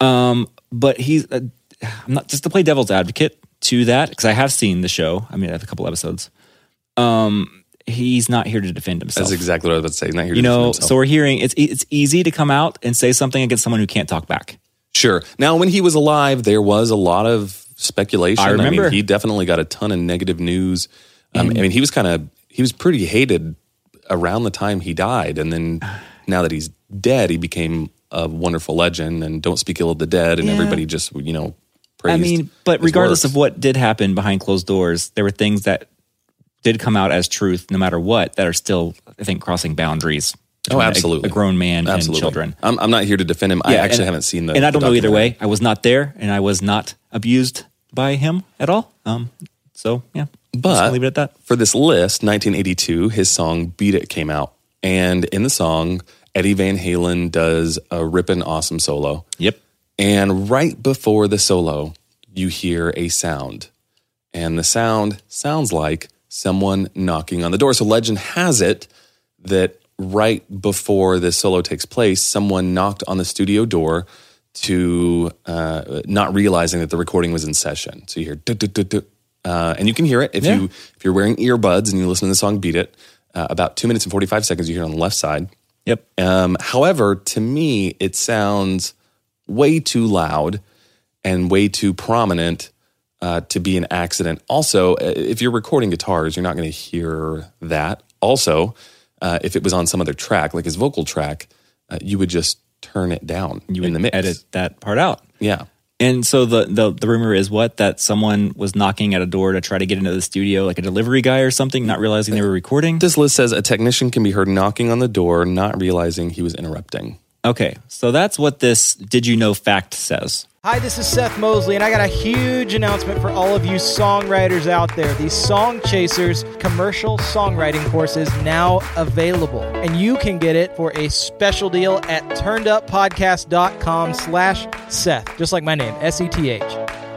Um, but he's uh, I'm not just to play devil's advocate to that because I have seen the show. I mean, I have a couple episodes. Um, he's not here to defend himself. that's exactly what I was about to say. Not here to you know, defend himself. so we're hearing it's it's easy to come out and say something against someone who can't talk back. Sure. Now, when he was alive, there was a lot of speculation. I remember. mean, he definitely got a ton of negative news. Um, I mean, he was kind of he was pretty hated around the time he died, and then now that he's dead, he became a wonderful legend. And don't speak ill of the dead, and Yeah. everybody just you know praised. I mean, but regardless works. of what did happen behind closed doors, there were things that did come out as truth, no matter what, that are still, I think, crossing boundaries. Oh, between a- absolutely. A, grown man absolutely, and children. I'm, I'm not here to defend him. I actually and- haven't seen the, and I don't know either way. I was not there, and I was not abused by him at all. Um, so yeah, But leave it at that. for this list, 1982, his song "Beat It" came out, and in the song, Eddie Van Halen does a ripping awesome solo. Yep. And right before the solo, you hear a sound. And the sound sounds like someone knocking on the door. So legend has it that right before the solo takes place, someone knocked on the studio door to uh, not realizing that the recording was in session. So you hear "Dut, dut, dut, dut," uh, and you can hear it if Yeah. you if you're wearing earbuds and you listen to the song "Beat It." Uh, about two minutes and forty five seconds, you hear it on the left side. Yep. Um, however, to me, it sounds way too loud and way too prominent uh, to be an accident. Also, uh, if you're recording guitars, you're not going to hear that. Also, uh, if it was on some other track, like his vocal track, uh, you would just turn it down You in the mix. edit that part out. Yeah. And so the, the the rumor is what that someone was knocking at a door to try to get into the studio, like a delivery guy or something, not realizing they were recording. This list says a technician can be heard knocking on the door, not realizing he was interrupting. Okay, so that's what this did you know fact says. Hi, this is Seth Mosley, and I got a huge announcement for all of you songwriters out there. The Song Chasers commercial songwriting course is now available, and you can get it for a special deal at turneduppodcast.com slash Seth, just like my name, S-E-T-H.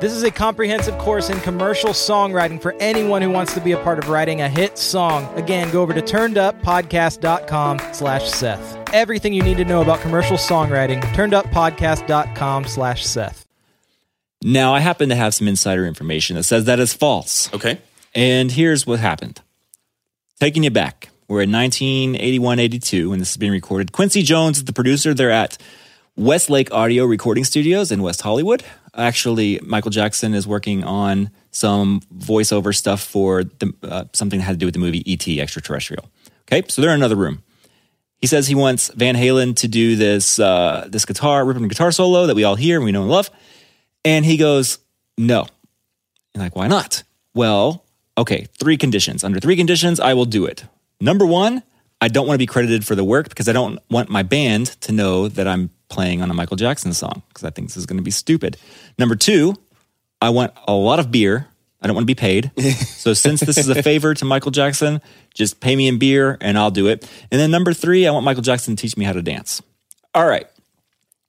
This is a comprehensive course in commercial songwriting for anyone who wants to be a part of writing a hit song. Again, go over to turneduppodcast.com slash Seth. Everything you need to know about commercial songwriting, turneduppodcast.com slash Seth. Now I happen to have some insider information that says that is false. Okay. And here's what happened. Taking you back. We're in 1981 82 when this is being recorded. Quincy Jones is the producer. They're at Westlake Audio Recording Studios in West Hollywood. Actually, Michael Jackson is working on some voiceover stuff for the, uh, something that had to do with the movie E.T. Extraterrestrial. Okay, so they're in another room. He says he wants Van Halen to do this uh, this guitar ripping guitar solo that we all hear and we know and love. And he goes, no. And like, why not? Well, okay, three conditions. Under three conditions, I will do it. Number one, I don't want to be credited for the work because I don't want my band to know that I'm playing on a Michael Jackson song because I think this is going to be stupid. Number two, I want a lot of beer. I don't want to be paid. so since this is a favor to Michael Jackson, just pay me in beer and I'll do it. And then number three, I want Michael Jackson to teach me how to dance. All right.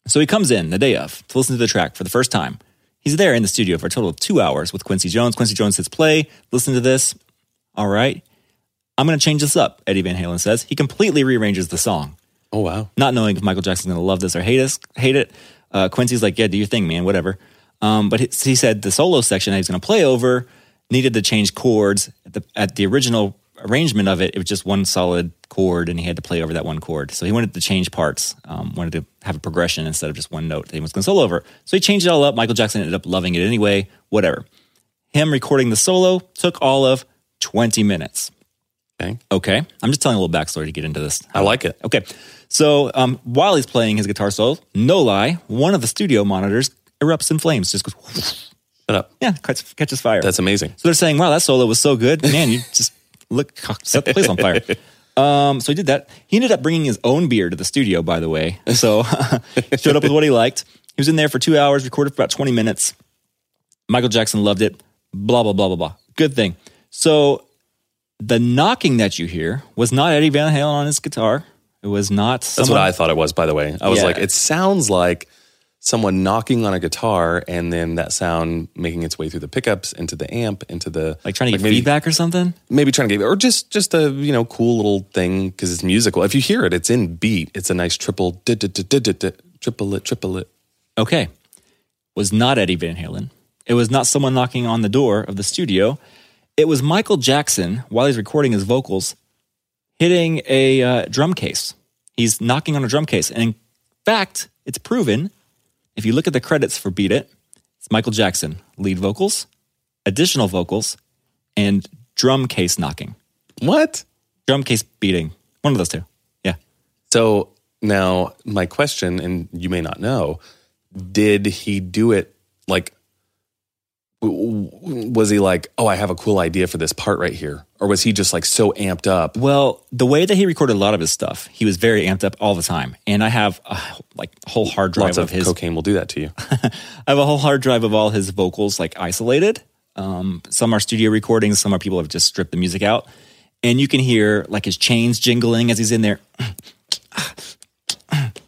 So he comes in the day of to listen to the track for the first time. He's there in the studio for a total of two hours with Quincy Jones. Quincy Jones hits play, listen to this. All right. I'm going to change this up, Eddie Van Halen says. He completely rearranges the song, Oh wow. not knowing if Michael Jackson's going to love this or hate, us, hate it. Uh, Quincy's like, yeah, do your thing, man, whatever. Um, but he, he said the solo section that he's going to play over needed to change chords. At the, at the original arrangement of it, it was just one solid chord, and he had to play over that one chord. So he wanted to change parts, um, wanted to have a progression instead of just one note that he was going to solo over. So he changed it all up. Michael Jackson ended up loving it anyway, whatever. Him recording the solo took all of 20 minutes. Okay. Okay. I'm just telling a little backstory to get into this. I like it. Okay. So um, while he's playing his guitar solo, no lie, one of the studio monitors erupts in flames, just goes, Shut up. yeah, catch, catches fire. That's amazing. so they're saying, wow, that solo was so good. Man, you just look, set the place on fire. Um, so he did that. He ended up bringing his own beer to the studio, by the way. So showed up with what he liked. He was in there for two hours, recorded for about 20 minutes. Michael Jackson loved it. Blah, blah, blah, blah, blah. Good thing. So the knocking that you hear was not Eddie Van Halen on his guitar. It was not. That's what I thought it was, by the way. I was Yeah. like, it sounds like someone knocking on a guitar and then that sound making its way through the pickups into the amp into the like trying to get maybe, feedback or something. maybe trying to get or just just a you know cool little thing because it's musical. If you hear it, it's in beat. It's a nice triple dit, dit, triplet triplet. Okay. Was not Eddie Van Halen. It was not someone knocking on the door of the studio. It was Michael Jackson, while he's recording his vocals, hitting a uh, drum case. He's knocking on a drum case. And in fact, it's proven, if you look at the credits for Beat It, it's Michael Jackson, lead vocals, additional vocals, and drum case knocking. What? Drum case beating. One of those two. Yeah. So now my question, and you may not know, did he do it like? Was he like, oh, I have a cool idea for this part right here, or was he just like so amped up? Well, the way that he recorded a lot of his stuff, he was very amped up all the time. And I have a like whole hard drive Lots of, of his cocaine will do that to you. I have a whole hard drive of all his vocals like isolated. Um, some are studio recordings, some are people have just stripped the music out. And you can hear like his chains jingling as he's in there.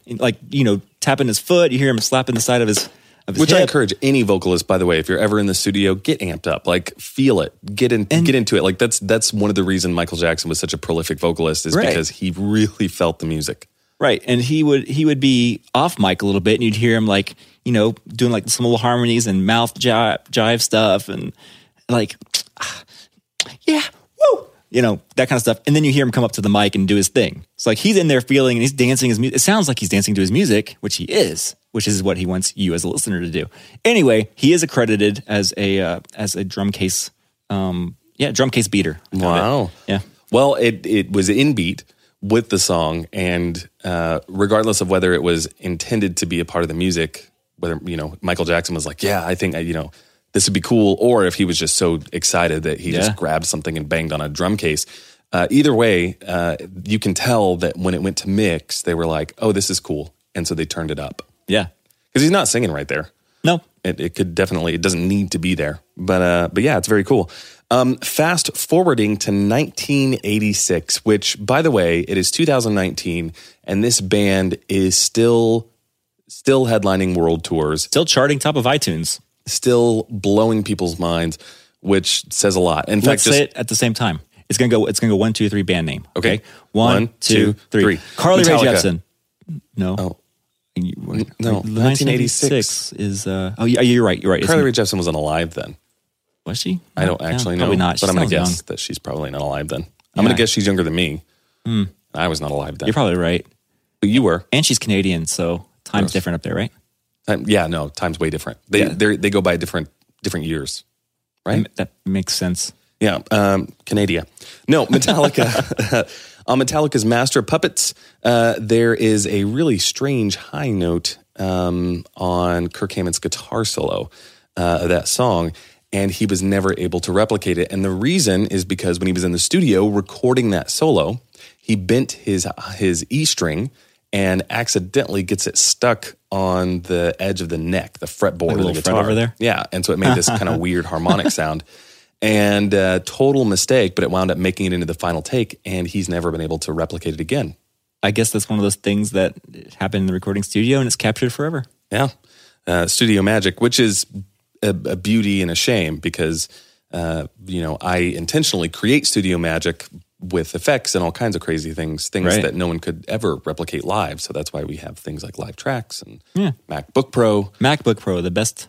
like, you know, tapping his foot. You hear him slapping the side of his Which I encourage any vocalist, by the way, if you're ever in the studio, get amped up, like feel it, get in, get into it. Like that's that's one of the reason Michael Jackson was such a prolific vocalist is Right. because he really felt the music. Right. And he would he would be off mic a little bit and you'd hear him like, you know, doing like some little harmonies and mouth jive, jive stuff and like yeah, woo, you know, that kind of stuff. And then you hear him come up to the mic and do his thing. It's like he's in there feeling and he's dancing his music. It sounds like he's dancing to his music, which he is, which is what he wants you as a listener to do. Anyway, he is accredited as a uh, as a drum case um yeah, drum case beater. I it. Wow. Yeah. Well, it it was in beat with the song, and uh, regardless of whether it was intended to be a part of the music, whether you know Michael Jackson was like, "Yeah, I think uh, you know this would be cool," or if he was just so excited that he Yeah. just grabbed something and banged on a drum case. Uh, either way, uh, you can tell that when it went to mix, they were like, "Oh, this is cool," and so they turned it up Yeah. because he's not singing right there. No. It, it could definitely, it doesn't need to be there. But, uh, but yeah, it's very cool. Um, fast forwarding to 1986, which, by the way, it is 2019, and this band is still, still headlining world tours, Still charting top of iTunes. still blowing people's minds, which says a lot. In Let's fact, say just, it at the same time. It's gonna go. It's gonna go one, two, three. Band name. Okay. One, One, two, two, three. three. Carly Rae Metallica. Jepsen. No. Oh. You- no, 1986 is. Uh, oh, yeah, you're right. You're right. Carly Rae Jepsen wasn't alive then. was she? I don't Yeah, actually know, not. She but I'm going to guess young. that she's probably not alive then. I'm Yeah. going to guess she's younger than me. I was not alive then. You're probably right. but you were. And she's Canadian, so time's different up there, right? Time, yeah, no, time's way different. They Yeah. they they go by different different years, right? That makes sense. Yeah, um, Canada. No, Metallica. On Metallica's Master of Puppets, uh, there is a really strange high note um, on Kirk Hammett's guitar solo uh, of that song, and he was never able to replicate it. And the reason is because when he was in the studio recording that solo, he bent his his E string and accidentally gets it stuck on the edge of the neck, the fretboard Like of the guitar over there? Yeah, and so it made this kind of weird harmonic sound. And uh, total mistake, but it wound up making it into the final take, and he's never been able to replicate it again. I guess that's one of those things that happened in the recording studio and it's captured forever. Yeah. Uh, studio magic, which is a, a beauty and a shame because, uh, you know, I intentionally create studio magic with effects and all kinds of crazy things, things Right. that no one could ever replicate live. So that's why we have things like live tracks and Yeah. MacBook Pro. MacBook Pro, the best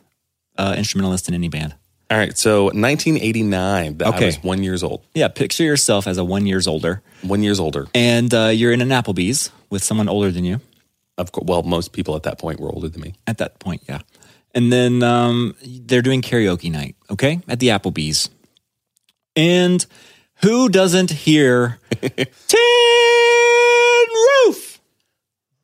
uh, instrumentalist in any band. All right. So 1989, I Okay. was one years old, Yeah, picture yourself as a one years older, one years older. and uh, you're in an Applebee's with someone older than you. Of course, well, most people at that point were older than me. At that point, yeah. And then um, they're doing karaoke night, okay, at the Applebee's. And who doesn't hear Tin Roof?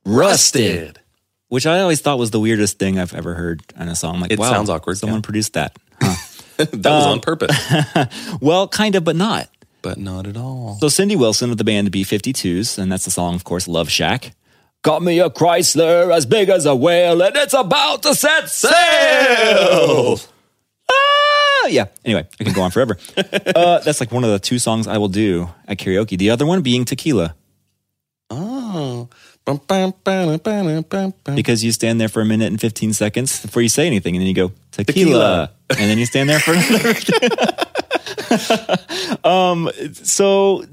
Rusted. Which I always thought was the weirdest thing I've ever heard in a song. I'm like, It wow, sounds awkward, Someone yeah. produced that. that was Um, on purpose, Well, kind of, but not. but not at all. So Cindy Wilson of the band B 52s, and that's the song, of course, Love Shack. Got me a Chrysler as big as a whale, and it's about to set sail. Ah, yeah. Anyway, I can go on forever. uh, that's like one of the two songs I will do at karaoke. The other one being Tequila, Oh. Because you stand there for a minute and 15 seconds before you say anything, and then you go Tequila, Tequila. and then you stand there for another. um. So.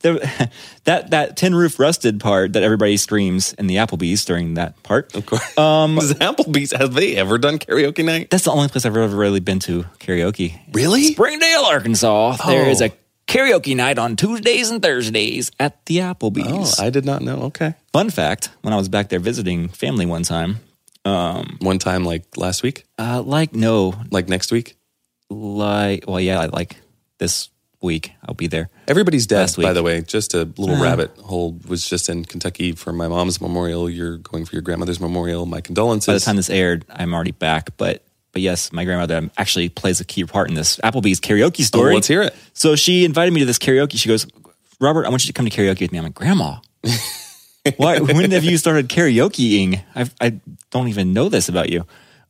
The, that that tin roof rusted part that everybody screams in the Applebee's during that part. Of course. Um, Applebee's, have they ever done karaoke night? That's the only place I've ever really been to karaoke. Really? Springdale, Arkansas. There Oh. is a karaoke night on Tuesdays and Thursdays at the Applebee's. Oh, I did not know. Okay. Fun fact: When I was back there visiting family one time, um, One time, like last week, uh, like no, like next week. like well, yeah, like this week I'll be there. Everybody's dead, Last week. by the way. Just a little rabbit hole was just in Kentucky for my mom's memorial. You're going for your grandmother's memorial. My condolences. By the time this aired, I'm already back, but. But yes, my grandmother actually plays a key part in this Applebee's karaoke story. Oh, let's hear it. So she invited me to this karaoke. She goes, Robert, I want you to come to karaoke with me. I'm like, Grandma, why? When have you started karaokeing? I I don't even know this about you.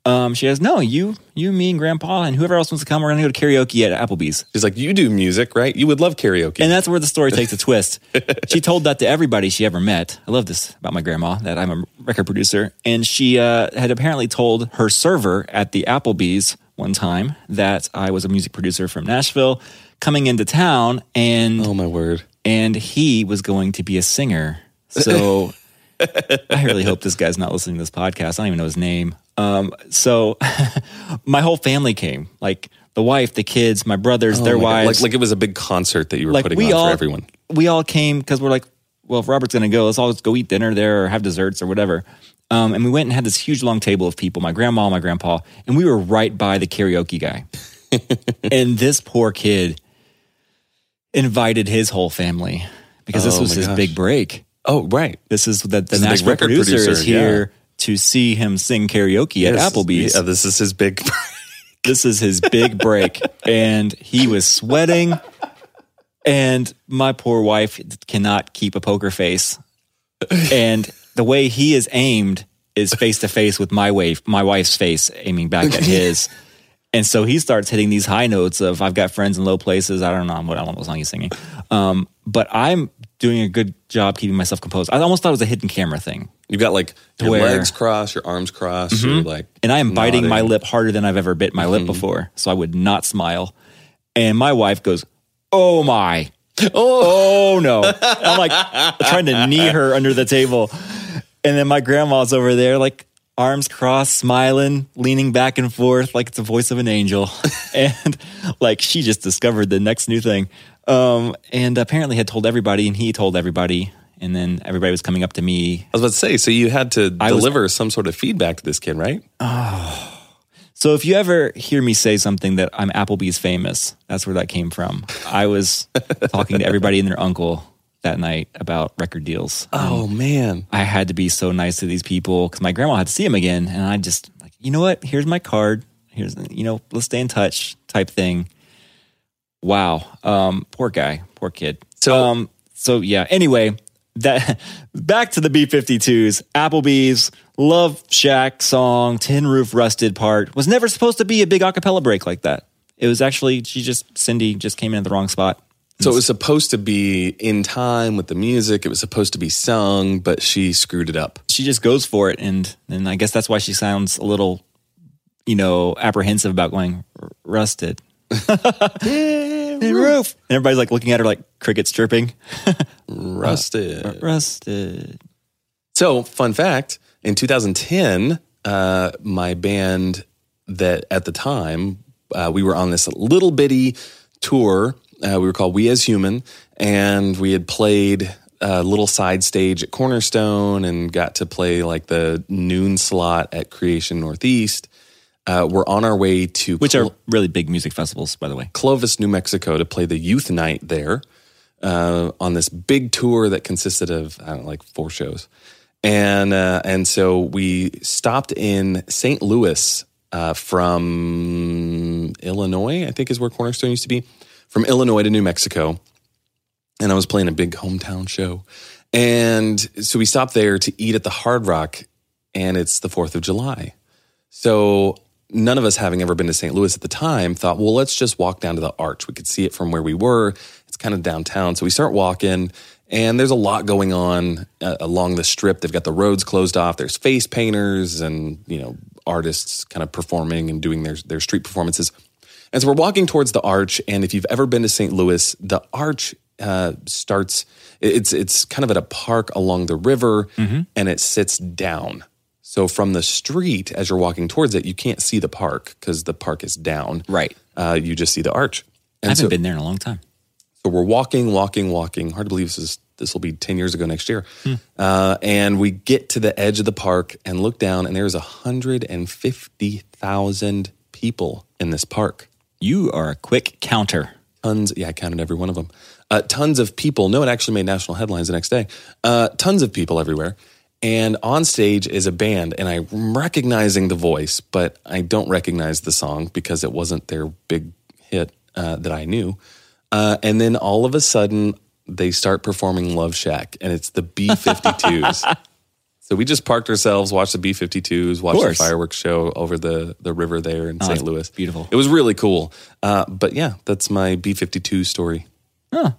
Um, she goes, No, you, you, me, and Grandpa, and whoever else wants to come. We're gonna go to karaoke at Applebee's. She's like, you do music, right? You would love karaoke. And that's where the story takes a twist. she told that to everybody she ever met. I love this about my grandma that I'm a record producer. And she uh, had apparently told her server at the Applebee's one time that I was a music producer from Nashville coming into town and oh my word. and he was going to be a singer. So I really hope this guy's not listening to this podcast. I don't even know his name. Um, so my whole family came, like the wife, the kids, my brothers, their Oh my wives Like, like it was a big concert that you were like putting we on all for everyone. we all came because we're like, well, if Robert's gonna go, let's all just go eat dinner there or have desserts or whatever. Um, and we went and had this huge long table of people, my grandma, my grandpa, and we were right by the karaoke guy. and this poor kid invited his whole family because this Oh was his gosh. big break. Oh, right. This is that the big Nashville record producer, is here to see him sing karaoke at Yes. Applebee's. Yeah, this is his big. this is his big break. And he was sweating. And my poor wife cannot keep a poker face. And the way he is aimed is face to face with my wave my wife's face aiming back at his. And so he starts hitting these high notes of i've got friends in low places. I don't know what I don't know what song he's singing. Um, but i'm doing a good job keeping myself composed i almost thought it was a hidden camera thing You've got like your Where- legs crossed, your arms crossed. Mm-hmm. You're like, and I am biting my lip harder than I've ever bit my lip mm-hmm. before. So I would not smile. And my wife goes, "Oh my, oh. oh, no!" I'm like trying to knee her under the table, and then my grandma's over there, like arms crossed, smiling, leaning back and forth, like it's the voice of an angel, and like she just discovered the next new thing. Um, and apparently had told everybody, and he told everybody, and then everybody was coming up to me I was about to say, so you had to I was- deliver some sort of feedback to this kid, right? Oh. So if you ever hear me say something that I'm Applebee's famous, that's where that came from. I was talking to everybody and their uncle that night about record deals. Oh man. I had to be so nice to these people because my grandma had to see him again, and I just like, you know what? Here's my card. Here's you know, let's stay in touch type thing. Wow, um, poor guy, poor kid. So- um, so yeah. Anyway, that back to the B52s, Applebee's Love Shack song, Tin Roof Rusted part was never supposed to be a big acapella break like that. It was actually she just Cindy just came in at the wrong spot. So it was supposed to be in time with the music. It was supposed to be sung, but she screwed it up. she just goes for it and and I guess that's why she sounds a little you know apprehensive about going "R- rusted. Roof. And everybody's like looking at her like crickets chirping. Rusted. rusted. So, fun fact in 2010, uh, my band that at the time, uh, we were on this little bitty tour. Uh, we were called We as Human, and we had played a little side stage at Cornerstone and got to play like the noon slot at Creation Northeast. Uh, we're on our way to Which Clo- are really big music festivals, by the way. Clovis, New Mexico, to play the youth night there uh, on this big tour that consisted of I don't know, like four shows, and uh, and so we stopped in St. Louis uh, from Illinois, I think is where Cornerstone used to be, from Illinois to New Mexico, and I was playing a big hometown show, and so we stopped there to eat at the Hard Rock, and it's the Fourth of July, so none of us having ever been to St. Louis at the time thought, well, let's just walk down to the arch. We could see it from where we were. It's kind of downtown. So we start walking, and there's a lot going on uh, along the strip. They've got the roads closed off. There's face painters and, you know, artists kind of performing and doing their, their street performances. And so we're walking towards the arch. And if you've ever been to St. Louis, the arch uh, starts, it's, it's kind of at a park along the river and it sits down. So from the street, as you're walking towards it, you can't see the park because the park is down. Right. Uh, you just see the arch. I And haven't so, been there in a long time. so we're walking, walking, walking. Hard to believe this is this will be ten years ago next year. Uh, and we get to the edge of the park and look down, and there's hundred and fifty thousand people in this park. You are a quick counter. Tons, yeah, I counted every one of them. Uh, tons of people. No, it actually made national headlines the next day. Uh, tons of people everywhere. And on stage is a band, and I'm recognizing the voice, but I don't recognize the song because it wasn't their big hit uh, that I knew. Uh, and then all of a sudden, they start performing Love Shack, and it's the B 52s. so we just parked ourselves, watched the B 52s, watched the fireworks show over the, the river there in St. Louis. beautiful. It was really cool. Uh, but yeah, that's my B 52 story. Huh.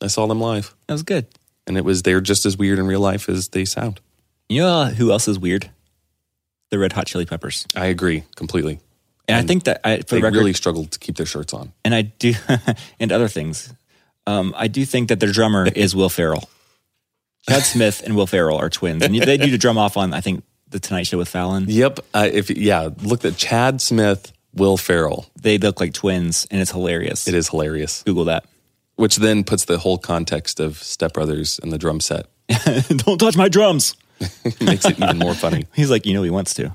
I saw them live, That was good. and it was they're just as weird in real life as they sound. You know who else is weird? The Red Hot Chili Peppers. I agree completely. And, I think that I, for They the record, really struggled to keep their shirts on. and I do, and other things. Um, I do think that their drummer is Will Ferrell. Chad Smith and Will Ferrell are twins, and they do the drum off on I think the Tonight Show with Fallon. Yep. Uh, if yeah, look at Chad Smith, Will Ferrell. They look like twins, and it's hilarious. It is hilarious. Google that. Which then puts the whole context of Step Brothers and the drum set. Don't touch my drums. makes it even more funny. He's like, you know, he wants to.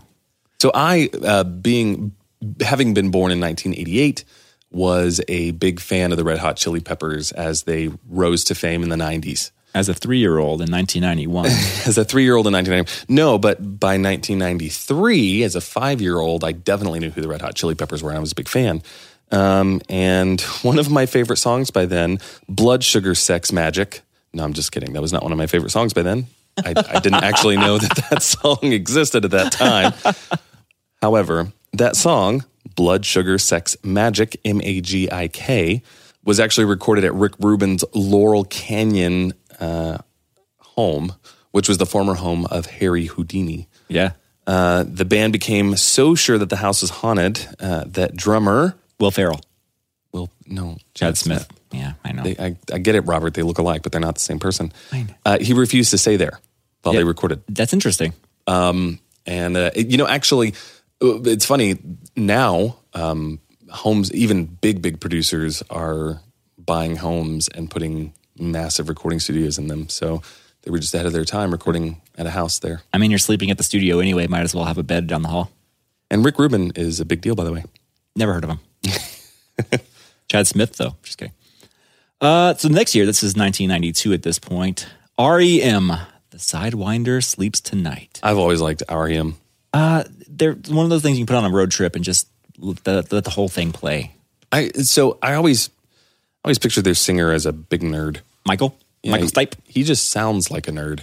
So I, uh, being having been born in 1988, was a big fan of the Red Hot Chili Peppers as they rose to fame in the 90s. As a three-year-old in 1991, As a three-year-old in 1990, no, but by 1993, as a five-year-old, I definitely knew who the Red Hot Chili Peppers were. and I was a big fan. Um, and one of my favorite songs by then, "Blood Sugar Sex Magik." No, I'm just kidding. That was not one of my favorite songs by then. I, I didn't actually know that that song existed at that time. However, that song, Blood Sugar Sex Magik, M A G I K, was actually recorded at Rick Rubin's Laurel Canyon uh, home, which was the former home of Harry Houdini. yeah, Uh, the band became so sure that the house was haunted uh, that drummer, Will Ferrell, well, no, Chad Smith. Yeah, I know. They, I, I get it, Robert. They look alike, but they're not the same person. Uh, he refused to stay there while Yeah. they recorded. That's interesting. Um, and uh, it- you know, actually, uh, it's funny now. Um, homes, even big, big producers are buying homes and putting massive recording studios in them. So they were just ahead of their time recording at a house there. I mean, you're sleeping at the studio anyway. Might as well have a bed down the hall. And Rick Rubin is a big deal, by the way. Never heard of him. Chad Smith, though. Just kidding. Uh, so next year, this is 1992 at this point. REM, The Sidewinder Sleeps Tonight. I've always liked REM. Uh, they're one of those things you can put on a road trip and just let the, let the whole thing play. I so I always I always picture their singer as a big nerd. Michael? Yeah, Michael Stipe? He just sounds like a nerd.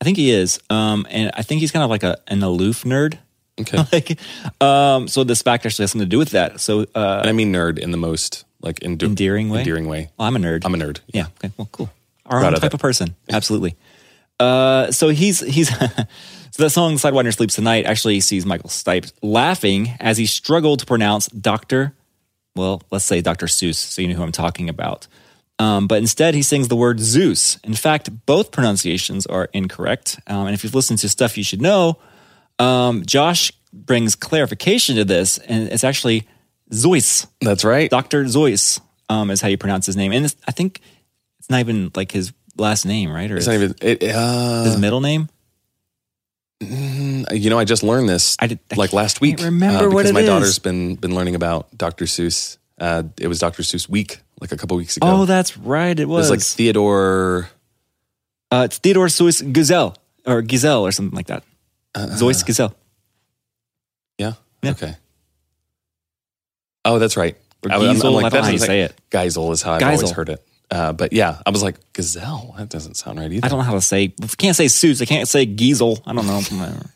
I think he is. Um, and I think he's kind of like a, an aloof nerd. Okay. like, um, so this fact actually has something to do with that. So, uh, and I mean nerd in the most like endo- Endearing way? Endearing way. well, I'm a nerd. I'm a nerd. Yeah. Okay. Well, cool. Our Proud own of type it. of person. Absolutely. Uh, so he's he's so that song "Sidewinder Sleeps Tonight" actually sees Michael Stipe laughing as he struggled to pronounce Doctor. Well, let's say Doctor Seuss, so you know who I'm talking about. Um, but instead, he sings the word Zeus. In fact, both pronunciations are incorrect. Um, and if you've listened to stuff you should know, um, Josh brings clarification to this, and it's actually Zeus. That's right. Dr. Zeus um, is how you pronounce his name. And it's, I think it's not even like his last name, right? Or It's not even it, uh, his middle name? you know, I just learned this I did- I like last week. remember uh, because my is. daughter's been been learning about Dr. Seuss. Uh, it was Dr. Seuss week like a couple weeks ago. Oh, that's right. It was. it was. like Theodore. uh, it's Theodore Seuss Gazelle or Gazelle or something like that. Uh, Zeus Gazelle. Yeah? Yeah. Okay. Oh, that's right. Or I, am Giesel, I don't know that how you doesn't say it. Geisel is how I've always heard it. Uh, but yeah, I was like gazelle. That doesn't sound right either. I don't know how to say. Can't say Seuss. I can't say Giesel. I don't know.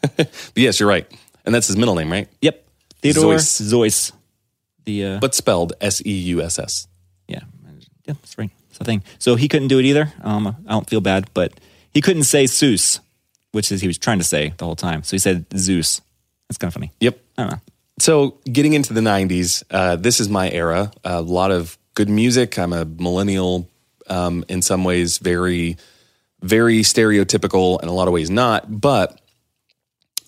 But yes, you're right, and that's his middle name, right? yep. Theodore Zeus. The uh, But spelled S E U S S. yeah, yeah, that's right. That's the thing. So he couldn't do it either. Um, I don't feel bad, but he couldn't say Zeus, which is he was trying to say the whole time. So he said Zeus. That's kind of funny. Yep. I don't know. So getting into the '90s, uh, this is my era. A lot of good music. I'm a millennial, um, in some ways, very, very stereotypical, in a lot of ways not. But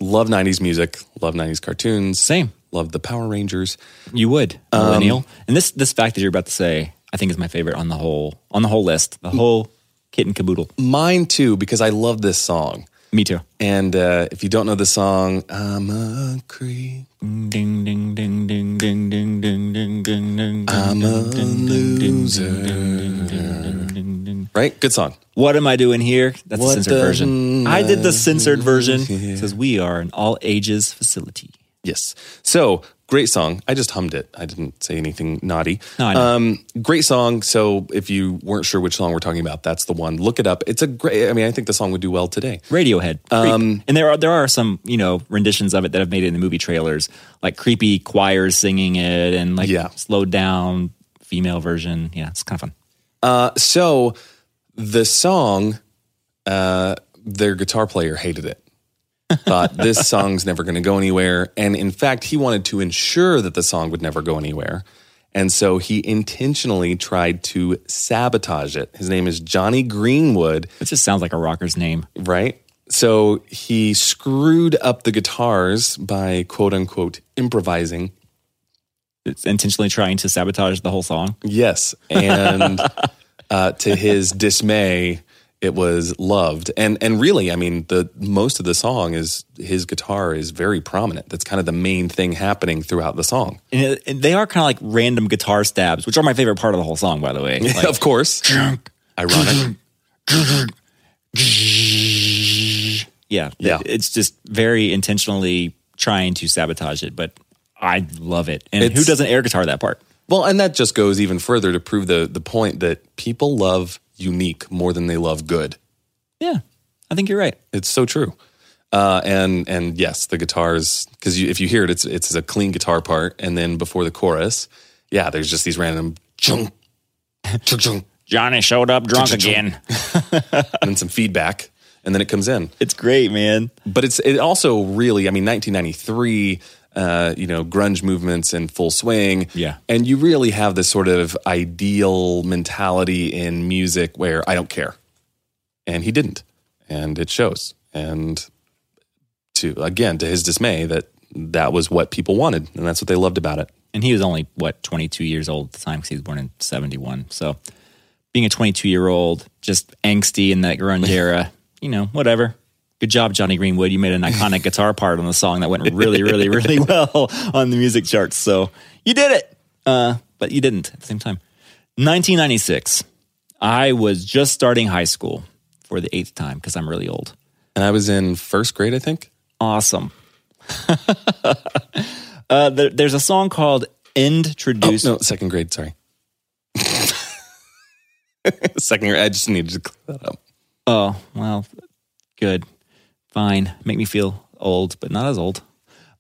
love '90s music. Love '90s cartoons. Same. Love the Power Rangers. You would Um, millennial, and this this fact that you're about to say, I think is my favorite on the whole on the whole list. The whole kit and caboodle. Mine too, because I love this song. Me too. And uh, if you don't know the song, I'm a creep. Ding ding ding ding ding ding ding ding ding ding. I'm a loser. Right? Good song. What am I doing here? That's What the censored version. I did the censored version. It says we are an all ages facility. Yes. So great song. I just hummed it. I didn't say anything naughty. No, I know. Um, great song. So if you weren't sure which song we're talking about, that's the one. Look it up. It's a great. I mean, I think the song would do well today. Radiohead. Creep. and there are there are some you know renditions of it that have made it in the movie trailers, like creepy choirs singing it, and like Yeah. slowed down female version. Yeah, it's kind of fun. Uh, so the song, uh, their guitar player hated it. Thought this song's never going to go anywhere, and in fact, he wanted to ensure that the song would never go anywhere, and so he intentionally tried to sabotage it. His name is Jonny Greenwood, It just sounds like a rocker's name. right? So he screwed up the guitars by quote unquote improvising. It's intentionally trying to sabotage the whole song. Yes, and uh, to his dismay, it was loved. And and really, I mean, the most of the song is his guitar is very prominent. That's kind of the main thing happening throughout the song. And, and they are kind of like random guitar stabs, which are my favorite part of the whole song, by the way. Like, of course, ironic. yeah, Yeah. it- it's just very intentionally trying to sabotage it, but I love it. And who doesn't air guitar that part? Well, and that just goes even further to prove the the point that people love unique more than they love good. Yeah, I think you're right. It's so true. Uh, and and yes, the guitars because you, if you hear it, it's it's a clean guitar part, and then before the chorus, yeah, there's just these random chung, chung, chung, Johnny showed up drunk again. and then some feedback, and then it comes in. It's great, man. But it's it also really, I mean, 1993, uh, you know, grunge movements in full swing. Yeah. and you really have this sort of ideal mentality in music where I don't care, and he didn't, and it shows. And to again, to his dismay, that that was what people wanted, and that's what they loved about it. And he was only, what, 22 years old at the time because he was born in 71. So being a 22 year old, just angsty in that grunge era, you know, whatever. Good job, Jonny Greenwood. You made an iconic guitar part on the song that went really, really, really well on the music charts. So you did it. Uh, but you didn't at the same time. 1996. I was just starting high school for the eighth time because I'm really old. And I was in first grade, I think. Awesome. uh, there, there's a song called Introduce. Oh, no, second grade. Sorry. second grade. I just needed to clear that up. Oh, well, good. Fine. Make me feel old, but not as old.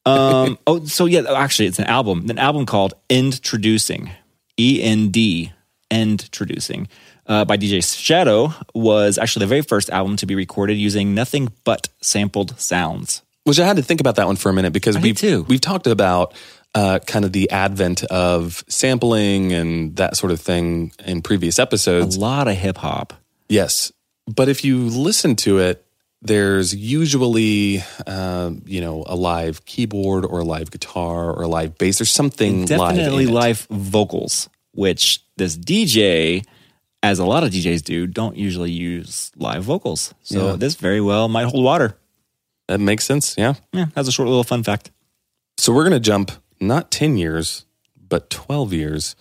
Um, oh, so yeah, actually, it's an album. An album called Endtroducing. E N D, Endtroducing. Uh, by DJ Shadow was actually the very first album to be recorded using nothing but sampled sounds. Which I had to think about that one for a minute because we've too. we've talked about uh, kind of the advent of sampling and that sort of thing in previous episodes. A lot of hip hop. Yes, but if you listen to it, there's usually uh, you know a live keyboard or a live guitar or a live bass. There's something Definitely live, live vocals, which this DJ, as a lot of DJs do, don't usually use live vocals. So Yeah. this very well might hold water. That makes sense. Yeah. Yeah, that's a short little fun fact. So we're going to jump not 10 years, but 12 years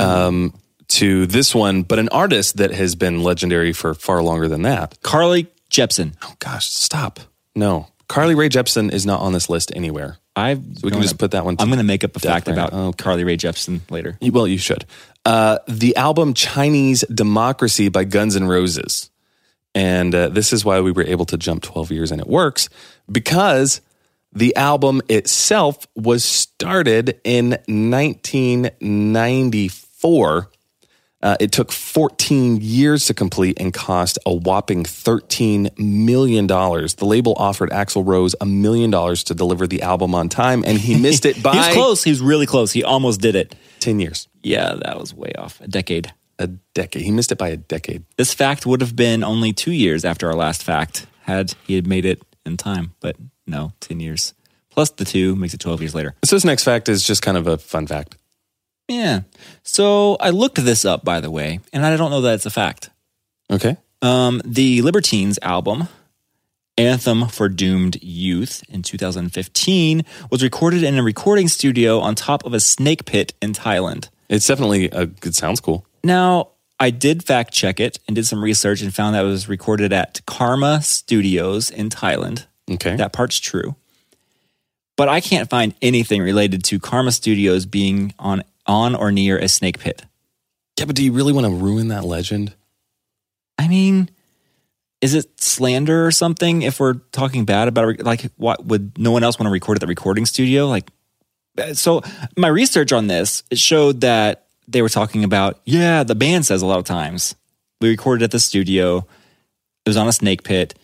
um, to this one, but an artist that has been legendary for far longer than that. Carly Jepsen. Oh, gosh, stop. No. Carly Rae Jepsen is not on this list anywhere. I've we can just put that one I'm going to make up a fact about. Okay. Carly Rae Jepsen later. You- Well, you should. Uh, the album Chinese Democracy by Guns N' Roses. And uh, this is why we were able to jump 12 years and it works because the album itself was started in 1994. Uh, it took 14 years to complete and cost a whopping $13 million. The label offered Axl Rose a million dollars to deliver the album on time, and he missed it by He was close. He was really close. He almost did it. 10 years, Yeah, that was way off. A decade. a decade. He missed it by a decade. This fact would have been only two years after our last fact had he had made it in time, but no, 10 years. Plus the two makes it 12 years later. So this next fact is just kind of a fun fact. Yeah. So I looked this up, by the way, and I don't know that it's a fact. Okay. Um, the Libertines album, Anthem for Doomed Youth, in 2015, was recorded in a recording studio on top of a snake pit in Thailand. It's definitely a, it sounds cool. Now, I did fact check it and did some research and found that it was recorded at Karma Studios in Thailand. Okay. That part's true. But I can't find anything related to Karma Studios being on on or near a snake pit. Yeah, but do you really want to ruin that legend? I mean, is it slander or something if we're talking bad about it? Like, what would no one else want to record at the recording studio? Like, uh, so my research on this it showed that they were talking about, yeah, the band says a lot of times we recorded at the studio. It was on a snake pit,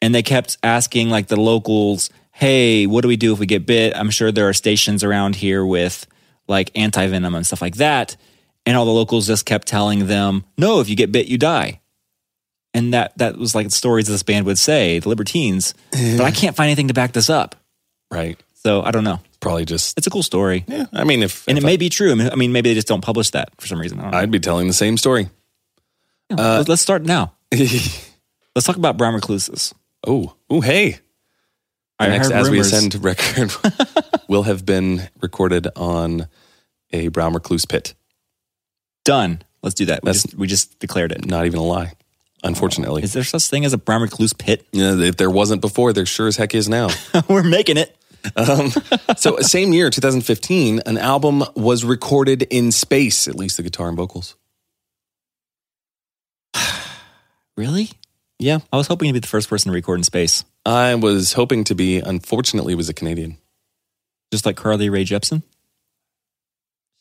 and they kept asking like the locals, "Hey, what do we do if we get bit?" I'm sure there are stations around here with like anti venom and stuff like that, and all the locals just kept telling them, "No, if you get bit, you die." And that that was like stories this band would say, the Libertines. But I can't find anything to back this up. Right. So I don't know. Probably just. It's a cool story. Yeah. I mean, if, And if it may be true. I mean- I mean, maybe they just don't publish that for some reason. I. I'd be telling the same story. Let's- Let's start now. Let's talk about brown recluses. oh, oh, hey. I Next, as we rumors. ascend record, will have been recorded on a brown recluse pit. Done. Let's do that. We just, we just declared it. Not even a lie, unfortunately. Is there such thing as a brown recluse pit? Yeah, if there wasn't before, there sure as heck is now. We're making it. Um, so, same year, 2015, an album was recorded in space, at least the guitar and vocals. Really? Yeah. I was hoping to be the first person to record in space, I was hoping to be, unfortunately, was a Canadian. just like Carly Rae Jepsen.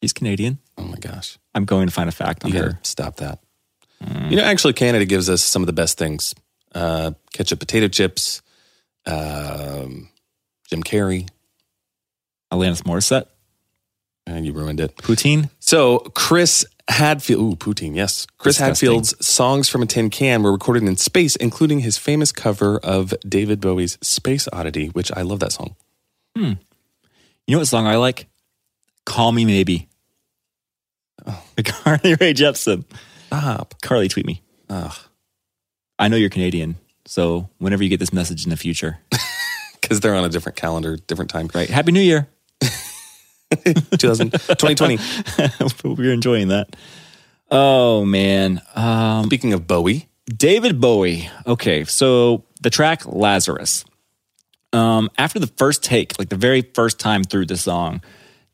She's Canadian. Oh my gosh. I'm going to find a fact on You her. stop that. You know, actually, Canada gives us some of the best things uh, ketchup potato chips, um, Jim Carrey. Alanis Morissette. And you ruined it. Poutine. So, Chris Hadfield, ooh, poutine, yes. Chris Disgusting. Hadfield's songs from a tin can were recorded in space, including his famous cover of David Bowie's Space Oddity, which I love that song. Hmm. You know what song I like? Call Me Maybe. Oh. Carly Rae Jepsen. Stop. Carly, tweet me. Ugh. I know you're Canadian, so whenever you get this message in the future, Because they're on a different calendar, different time. right? Happy New Year. 2000, 2020. Hope you're enjoying that. Oh man. Um, Speaking of Bowie, David Bowie. Okay, so the track Lazarus. Um, after the first take, like the very first time through the song,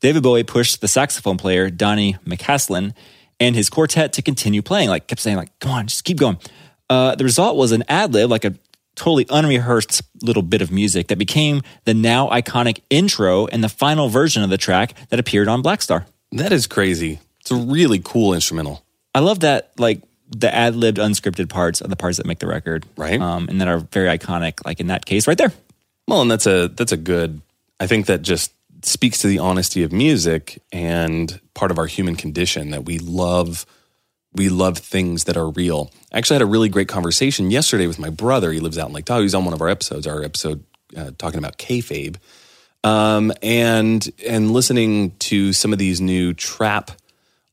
David Bowie pushed the saxophone player Donny McCaslin and his quartet to continue playing. Like kept saying, like, "Come on, just keep going." Uh, the result was an ad lib, like a totally unrehearsed little bit of music that became the now iconic intro and the final version of the track that appeared on Blackstar. that is crazy. It's a really cool instrumental. I love that, like the ad libbed, unscripted parts are the parts that make the record, Right. Um, and that are very iconic. Like in that case, right there. Well, and that's a that's a good. I think that just speaks to the honesty of music and part of our human condition that we love. We love things that are real. I actually had a really great conversation yesterday with my brother. He lives out in Lake Tahoe. He's on one of our episodes, our episode uh, talking about kayfabe, um, and and listening to some of these new trap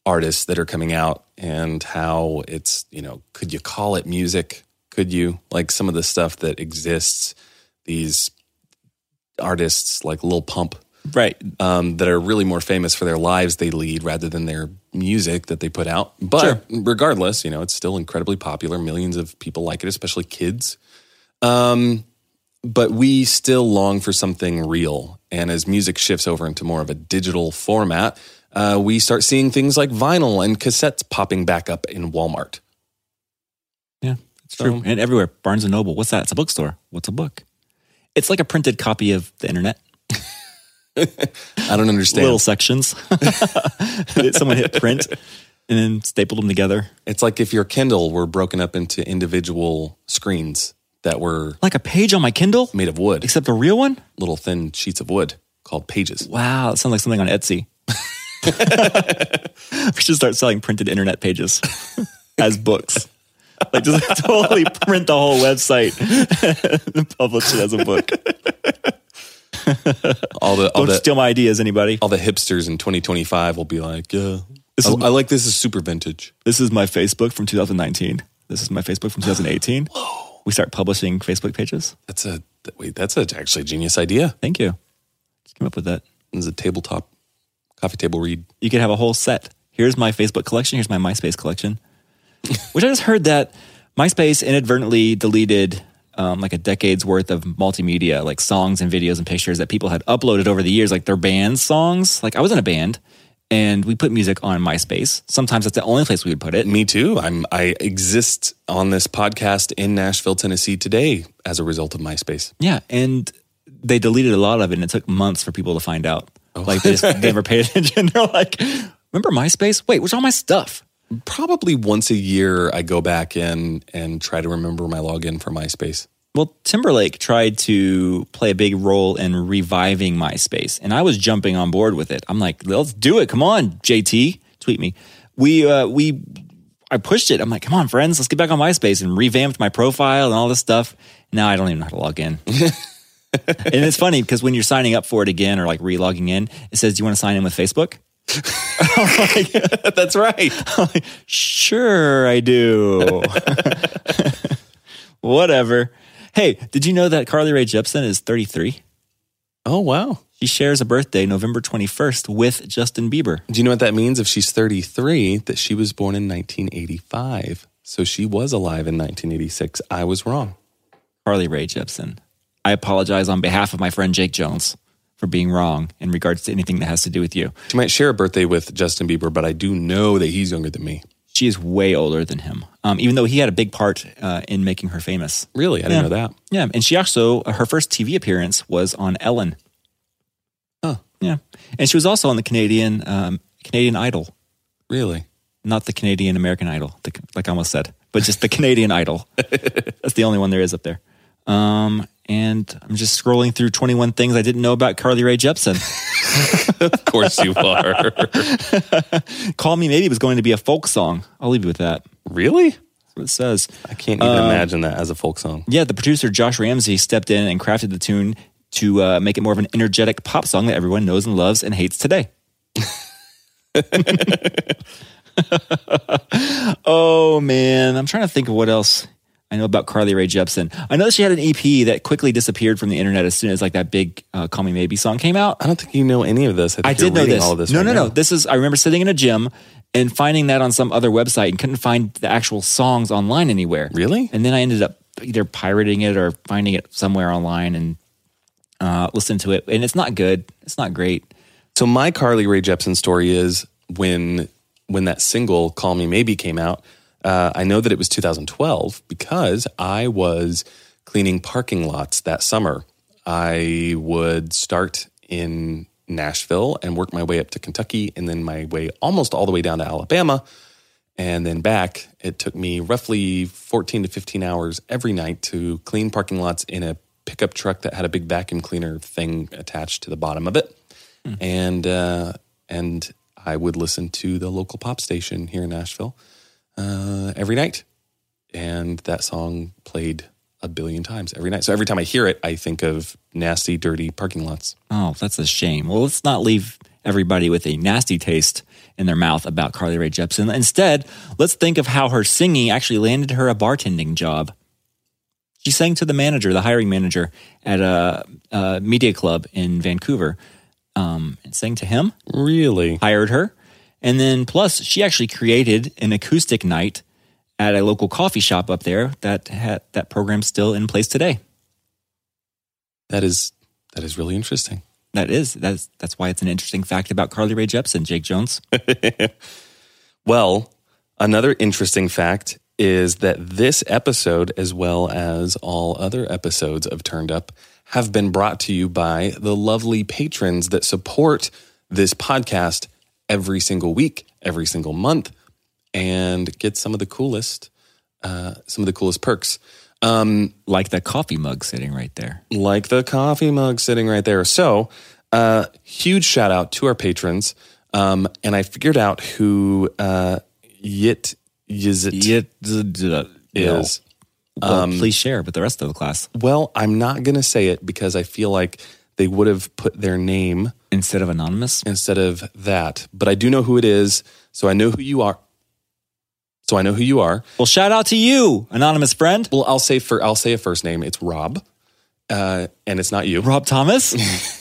artists that are coming out and how it's you know could you call it music? Could you like some of the stuff that exists? These artists like Lil Pump Right. um, that are really more famous for their lives they lead rather than their music that they put out. But regardless, you know, it's still incredibly popular. Millions of people like it, especially kids. Um, but we still long for something real. And as music shifts over into more of a digital format, uh, we start seeing things like vinyl and cassettes popping back up in Walmart. Yeah, it's true. And everywhere, Barnes and Noble. What's that? It's a bookstore. What's a book? It's like a printed copy of the internet. I don't understand. Little sections. Someone hit print and then stapled them together. It's like if your Kindle were broken up into individual screens that were Like a page on my Kindle, made of wood. except a real one. little thin sheets of wood called pages. Wow, that sounds like something on Etsy. we should start selling printed internet pages as books. Like just totally print the whole website and publish it as a book. All the all Don't the, steal my ideas, anybody. all the hipsters in 2025 will be like, yeah, This I, is- I like this is super vintage. This is my Facebook from 2019. This is my Facebook from 2018. We start publishing Facebook pages. That's a wait. That's a, actually a genius idea. Thank you. Just came up with that. This is a tabletop coffee table read. You could have a whole set. Here's my Facebook collection. Here's my MySpace collection. Which I just heard that MySpace inadvertently deleted um, like a decade's worth of multimedia, like songs and videos and pictures that people had uploaded over the years, like their band songs. Like I was in a band and we put music on MySpace. Sometimes that's the only place we would put it. Me too. I'm I exist on this podcast in Nashville, Tennessee today as a result of MySpace. Yeah, and they deleted a lot of it, and it took months for people to find out. Like they just never paid attention. They're like, "Remember MySpace? Wait, where's all my stuff?" Probably once a year, I go back in and try to remember my login for MySpace. Well, Timberlake tried to play a big role in reviving MySpace, and I was jumping on board with it. I'm like, "Let's do it! Come on, JT, tweet me." We uh, we I pushed it. I'm like, "Come on, friends, let's get back on MySpace," and revamped my profile and all this stuff. Now I don't even know how to log in. and it's funny because when you're signing up for it again or like re-logging in, it says, "Do you want to sign in with Facebook?" That's right. Like, sure, I do. Whatever. Hey, did you know that Carly Rae Jepsen is 33? Oh wow. She shares a birthday November 21st with Justin Bieber. Do you know what that means? If she's 33, that she was born in 1985. So she was alive in 1986. I was wrong. Carly Rae Jepsen. I apologize on behalf of my friend Jake Jones for being wrong in regards to anything that has to do with you. She might share a birthday with Justin Bieber, but I do know that he's younger than me. She is way older than him, um, even though he had a big part uh, in making her famous. Really? I didn't know that. Yeah, and she also her first TV appearance was on Ellen. Oh. Yeah, and she was also on the Canadian um, Canadian Idol, Really? not the Canadian American Idol, the, like I almost said, but just the Canadian Idol. That's the only one there is up there. Um, and I'm just scrolling through 21 things I didn't know about Carly Rae Jepsen. Of course you are. Call Me Maybe was going to be a folk song. I'll leave you with that. really? That's what it says. I can't even imagine that as a folk song. Yeah, the producer Josh Ramsay stepped in and crafted the tune to uh, make it more of an energetic pop song that everyone knows and loves and hates today. oh man, I'm trying to think of what else I know about Carly Rae Jepsen. I know she had an EP that quickly disappeared from the internet as soon as like that big uh, "Call Me Maybe" song came out. I don't think you know any of this. I, I did know this. all this no, right no, no. now. This is. I remember sitting in a gym and finding that on some other website and couldn't find the actual songs online anywhere. Really? And then I ended up either pirating it or finding it somewhere online and uh, listen to it. And it's not good. It's not great. So my Carly Rae Jepsen story is when when that single "Call Me Maybe" came out. Uh, I know that it was 2012 because I was cleaning parking lots that summer. I would start in Nashville and work my way up to Kentucky, and then my way almost all the way down to Alabama, and then back. It took me roughly 14 to 15 hours every night to clean parking lots in a pickup truck that had a big vacuum cleaner thing attached to the bottom of it and uh, and I would listen to the local pop station here in Nashville uh, every night, and that song played a billion times every night. So every time I hear it, I think of nasty, dirty parking lots. Oh, that's a shame. Well, let's not leave everybody with a nasty taste in their mouth about Carly Rae Jepsen. Instead, let's think of how her singing actually landed her a bartending job. She sang to the manager, the hiring manager at a, a media club in Vancouver, um, and sang to him, Really? hired her. And then, plus, she actually created an acoustic night at a local coffee shop up there that had that program's still in place today. That is that is really interesting. That is that's that's why it's an interesting fact about Carly Rae Jepsen, Jake Jones. Well, another interesting fact is that this episode, as well as all other episodes of Turned Up, have been brought to you by the lovely patrons that support this podcast every single week, every single month, and get some of the coolest, uh, some of the coolest perks. Um, like the coffee mug sitting right there. like the coffee mug sitting right there. So, uh, huge shout out to our patrons. Um, and I figured out who uh, Yit Yizit It is. Well, please share with the rest of the class Well, I'm not going to say it because I feel like they would have put their name instead of anonymous. instead of that. But I do know who it is. So I know who you are. So I know who you are. Well, shout out to you, anonymous friend, Well, I'll say for I'll say a first name. It's Rob, uh, and it's not you. Rob Thomas.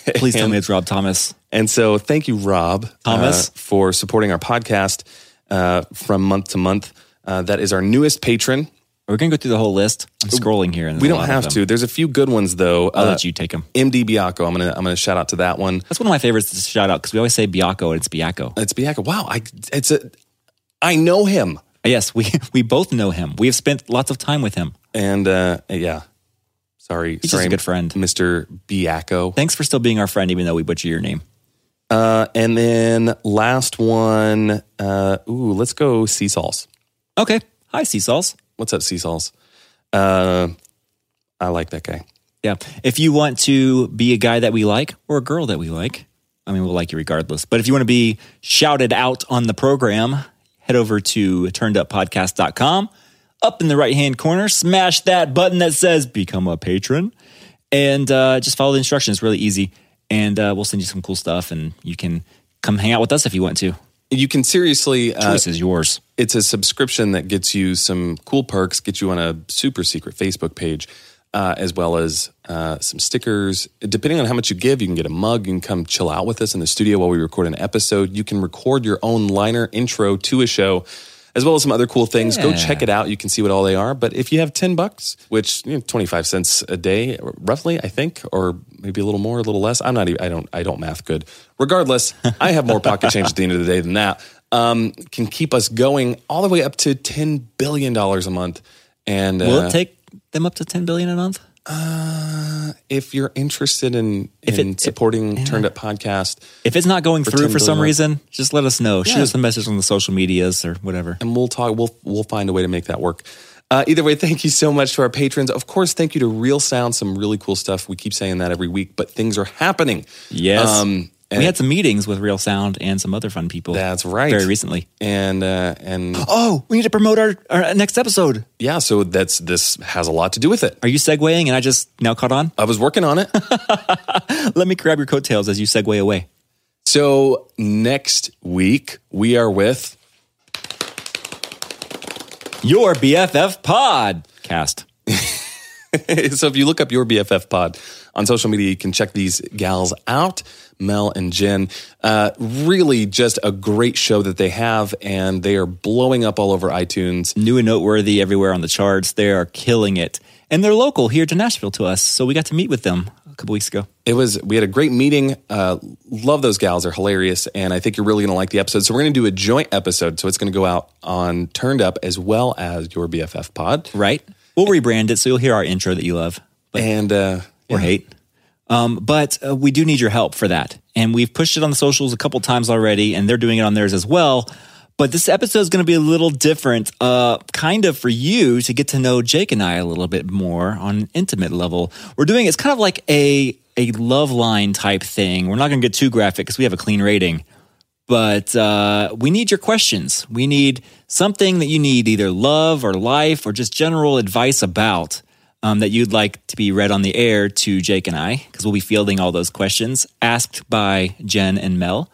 Please tell me it's Rob Thomas. And so, thank you, Rob Thomas. uh, for supporting our podcast uh, from month to month. Uh, that is our newest patron. We're gonna go through the whole list. I'm scrolling here, and We don't have to. There's a few good ones though. I'll Uh, let you take them. MD Biaco. I'm gonna I'm gonna shout out to that one. That's one of my favorites to shout out because we always say Biaco and it's Biaco. It's Biaco. Wow, I it's a I know him, Yes, we we both know him. We have spent lots of time with him. and uh, yeah. Sorry, He's just sorry, a good friend. Mr. Biaco. Thanks for still being our friend, even though we butcher your name. Uh, and then last one. Uh, ooh, let's go Seesaws. Okay. Hi, Seesaws. What's up, Seesaws? Uh, I like that guy. Yeah. If you want to be a guy that we like or a girl that we like, I mean, we'll like you regardless. But if you want to be shouted out on the program, head over to turneduppodcast.com. Up in the right hand corner, smash that button that says become a patron and uh, just follow the instructions. Really easy. And uh, we'll send you some cool stuff and you can come hang out with us if you want to. You can seriously uh, Choice is yours. it's a subscription that gets you some cool perks, gets you on a super secret Facebook page, uh, as well as uh, some stickers. Depending on how much you give, you can get a mug. You can come chill out with us in the studio while we record an episode. You can record your own liner intro to a show. As well as some other cool things. Go check it out. You can see what all they are. But if you have 10 bucks, which you know, 25 cents a day, roughly, I think, or maybe a little more, a little less. I'm not even, I don't, I don't math good. Regardless, I have more pocket change at the end of the day than that. Um, can keep us going all the way up to $10 billion a month. And Will uh, it take them up to 10 billion a month? If you're interested in, If in it- supporting Turned Up Podcast, If it's not going through for some reason, just let us know. Shoot us a message on the social medias or whatever. and we'll talk. We'll we'll find a way to make that work. Uh, either way, thank you so much to our patrons. Of course, thank you to Real Sound. Some really cool stuff. We keep saying that every week, but things are happening. Yes. Um, and we had some meetings with Real Sound and some other fun people. That's right. Very recently. and uh, and Oh, we need to promote our, our next episode. yeah, so that's this has a lot to do with it. Are you segueing and I just now caught on? I was working on it. Let me grab your coattails as you segue away. so next week we are with Your BFF podcast. so if you look up your BFF pod on social media. You can check these gals out, Mel and Jen. Uh, really, just a great show that they have, and they are blowing up all over iTunes. New and noteworthy everywhere on the charts. They are killing it. And they're local here to Nashville to us. So we got to meet with them a couple weeks ago. It was we had a great meeting. Uh, love those gals; they're hilarious, and I think you're really going to like the episode. So we're going to do a joint episode. So it's going to go out on Turned Up as well as your BFF Pod, Right? We'll rebrand it so you'll hear our intro that you love. But and uh, or hate. Um, but uh, we do need your help for that. And we've pushed it on the socials a couple times already, and they're doing it on theirs as well. But this episode is going to be a little different, uh, kind of for you to get to know Jake and I a little bit more on an intimate level. We're doing it's kind of like a a love line type thing. We're not going to get too graphic because we have a clean rating, but uh, we need your questions. We need something that you need either love or life or just general advice about um, that you'd like to be read on the air to Jake and I, because we'll be fielding all those questions asked by Jen and Mel.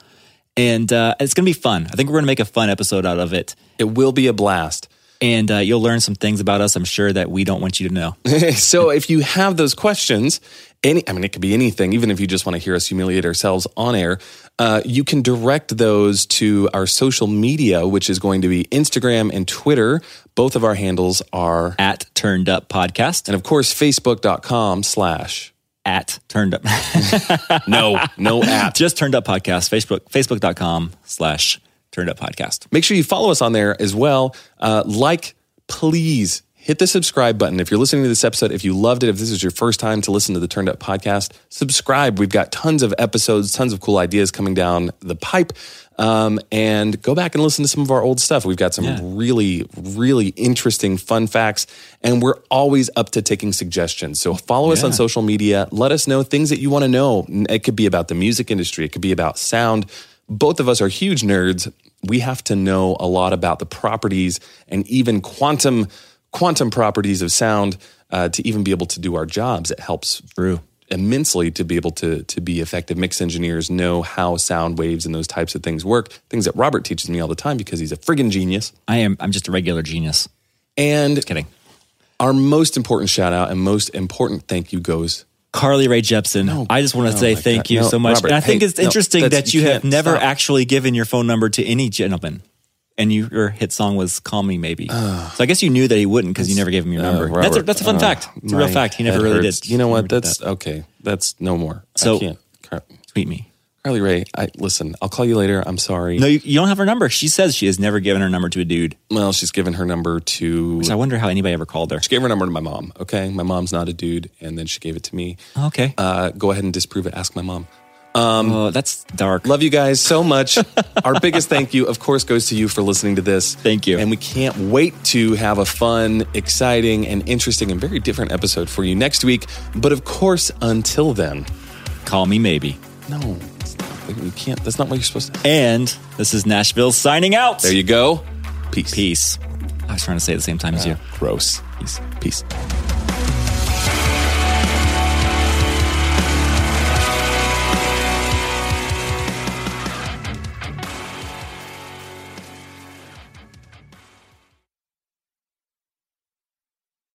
And uh, it's going to be fun. I think we're going to make a fun episode out of it. it will be a blast. And uh, you'll learn some things about us, I'm sure, that we don't want you to know. so if you have those questions, any I mean, it could be anything. Even if you just want to hear us humiliate ourselves on air, uh, you can direct those to our social media, which is going to be Instagram and Twitter. Both of our handles are, At Turned Up Podcast. and of course, Facebook.com slash. At Turned Up. No, no at. Just Turned Up Podcast. Facebook, Facebook.com slash Turned Up Podcast. Make sure you follow us on there as well. Uh, like, please hit the subscribe button. If you're listening to this episode, if you loved it, if this is your first time to listen to the Turned Up podcast, subscribe. We've got tons of episodes, tons of cool ideas coming down the pipe. Um, and go back and listen to some of our old stuff. We've got some Yeah. really, really interesting fun facts, and we're always up to taking suggestions. So follow us on social media. Let us know things that you want to know. It could be about the music industry, it could be about sound. Both of us are huge nerds. We have to know a lot about the properties and even quantum quantum properties of sound uh, to even be able to do our jobs. It helps True. immensely to be able to to be effective mix engineers, know how sound waves and those types of things work. Things that Robert teaches me all the time because he's a friggin' genius. I am, I'm just a regular genius. And just Kidding. our most important shout out and most important thank you goes Carly Rae Jepsen. I just want to oh say thank God. you No, so much. Robert, and I think hey, it's interesting that you you have never stop. actually given your phone number to any gentleman. And you, your hit song was "Call Me Maybe," so I guess you knew that he wouldn't because you never gave him your number. Uh, that's, a, that's a fun uh, fact. It's a real fact. He never really hurts. did. You know what? That's that. okay. That's no more. So- I can't. Car- tweet me. Carly Rae, I listen. I'll call you later. I'm sorry. No, you, you don't have her number. She says she has never given her number to a dude. Well, she's given her number to. So I wonder how anybody ever called her. She gave her number to my mom. Okay, my mom's not a dude, and then she gave it to me. Okay. Uh, go ahead and disprove it. Ask my mom. Um, oh, that's dark. Love you guys so much. Our biggest thank you, of course, goes to you for listening to this. Thank you. And we can't wait to have a fun, exciting, and interesting and very different episode for you next week. But of course, until then, Call me maybe. no, it's not, you can't. That's not what you're supposed to. And this is Nashville signing out. There you go. Peace. Peace. I was trying to say it at the same time as you. Gross. Peace. Peace.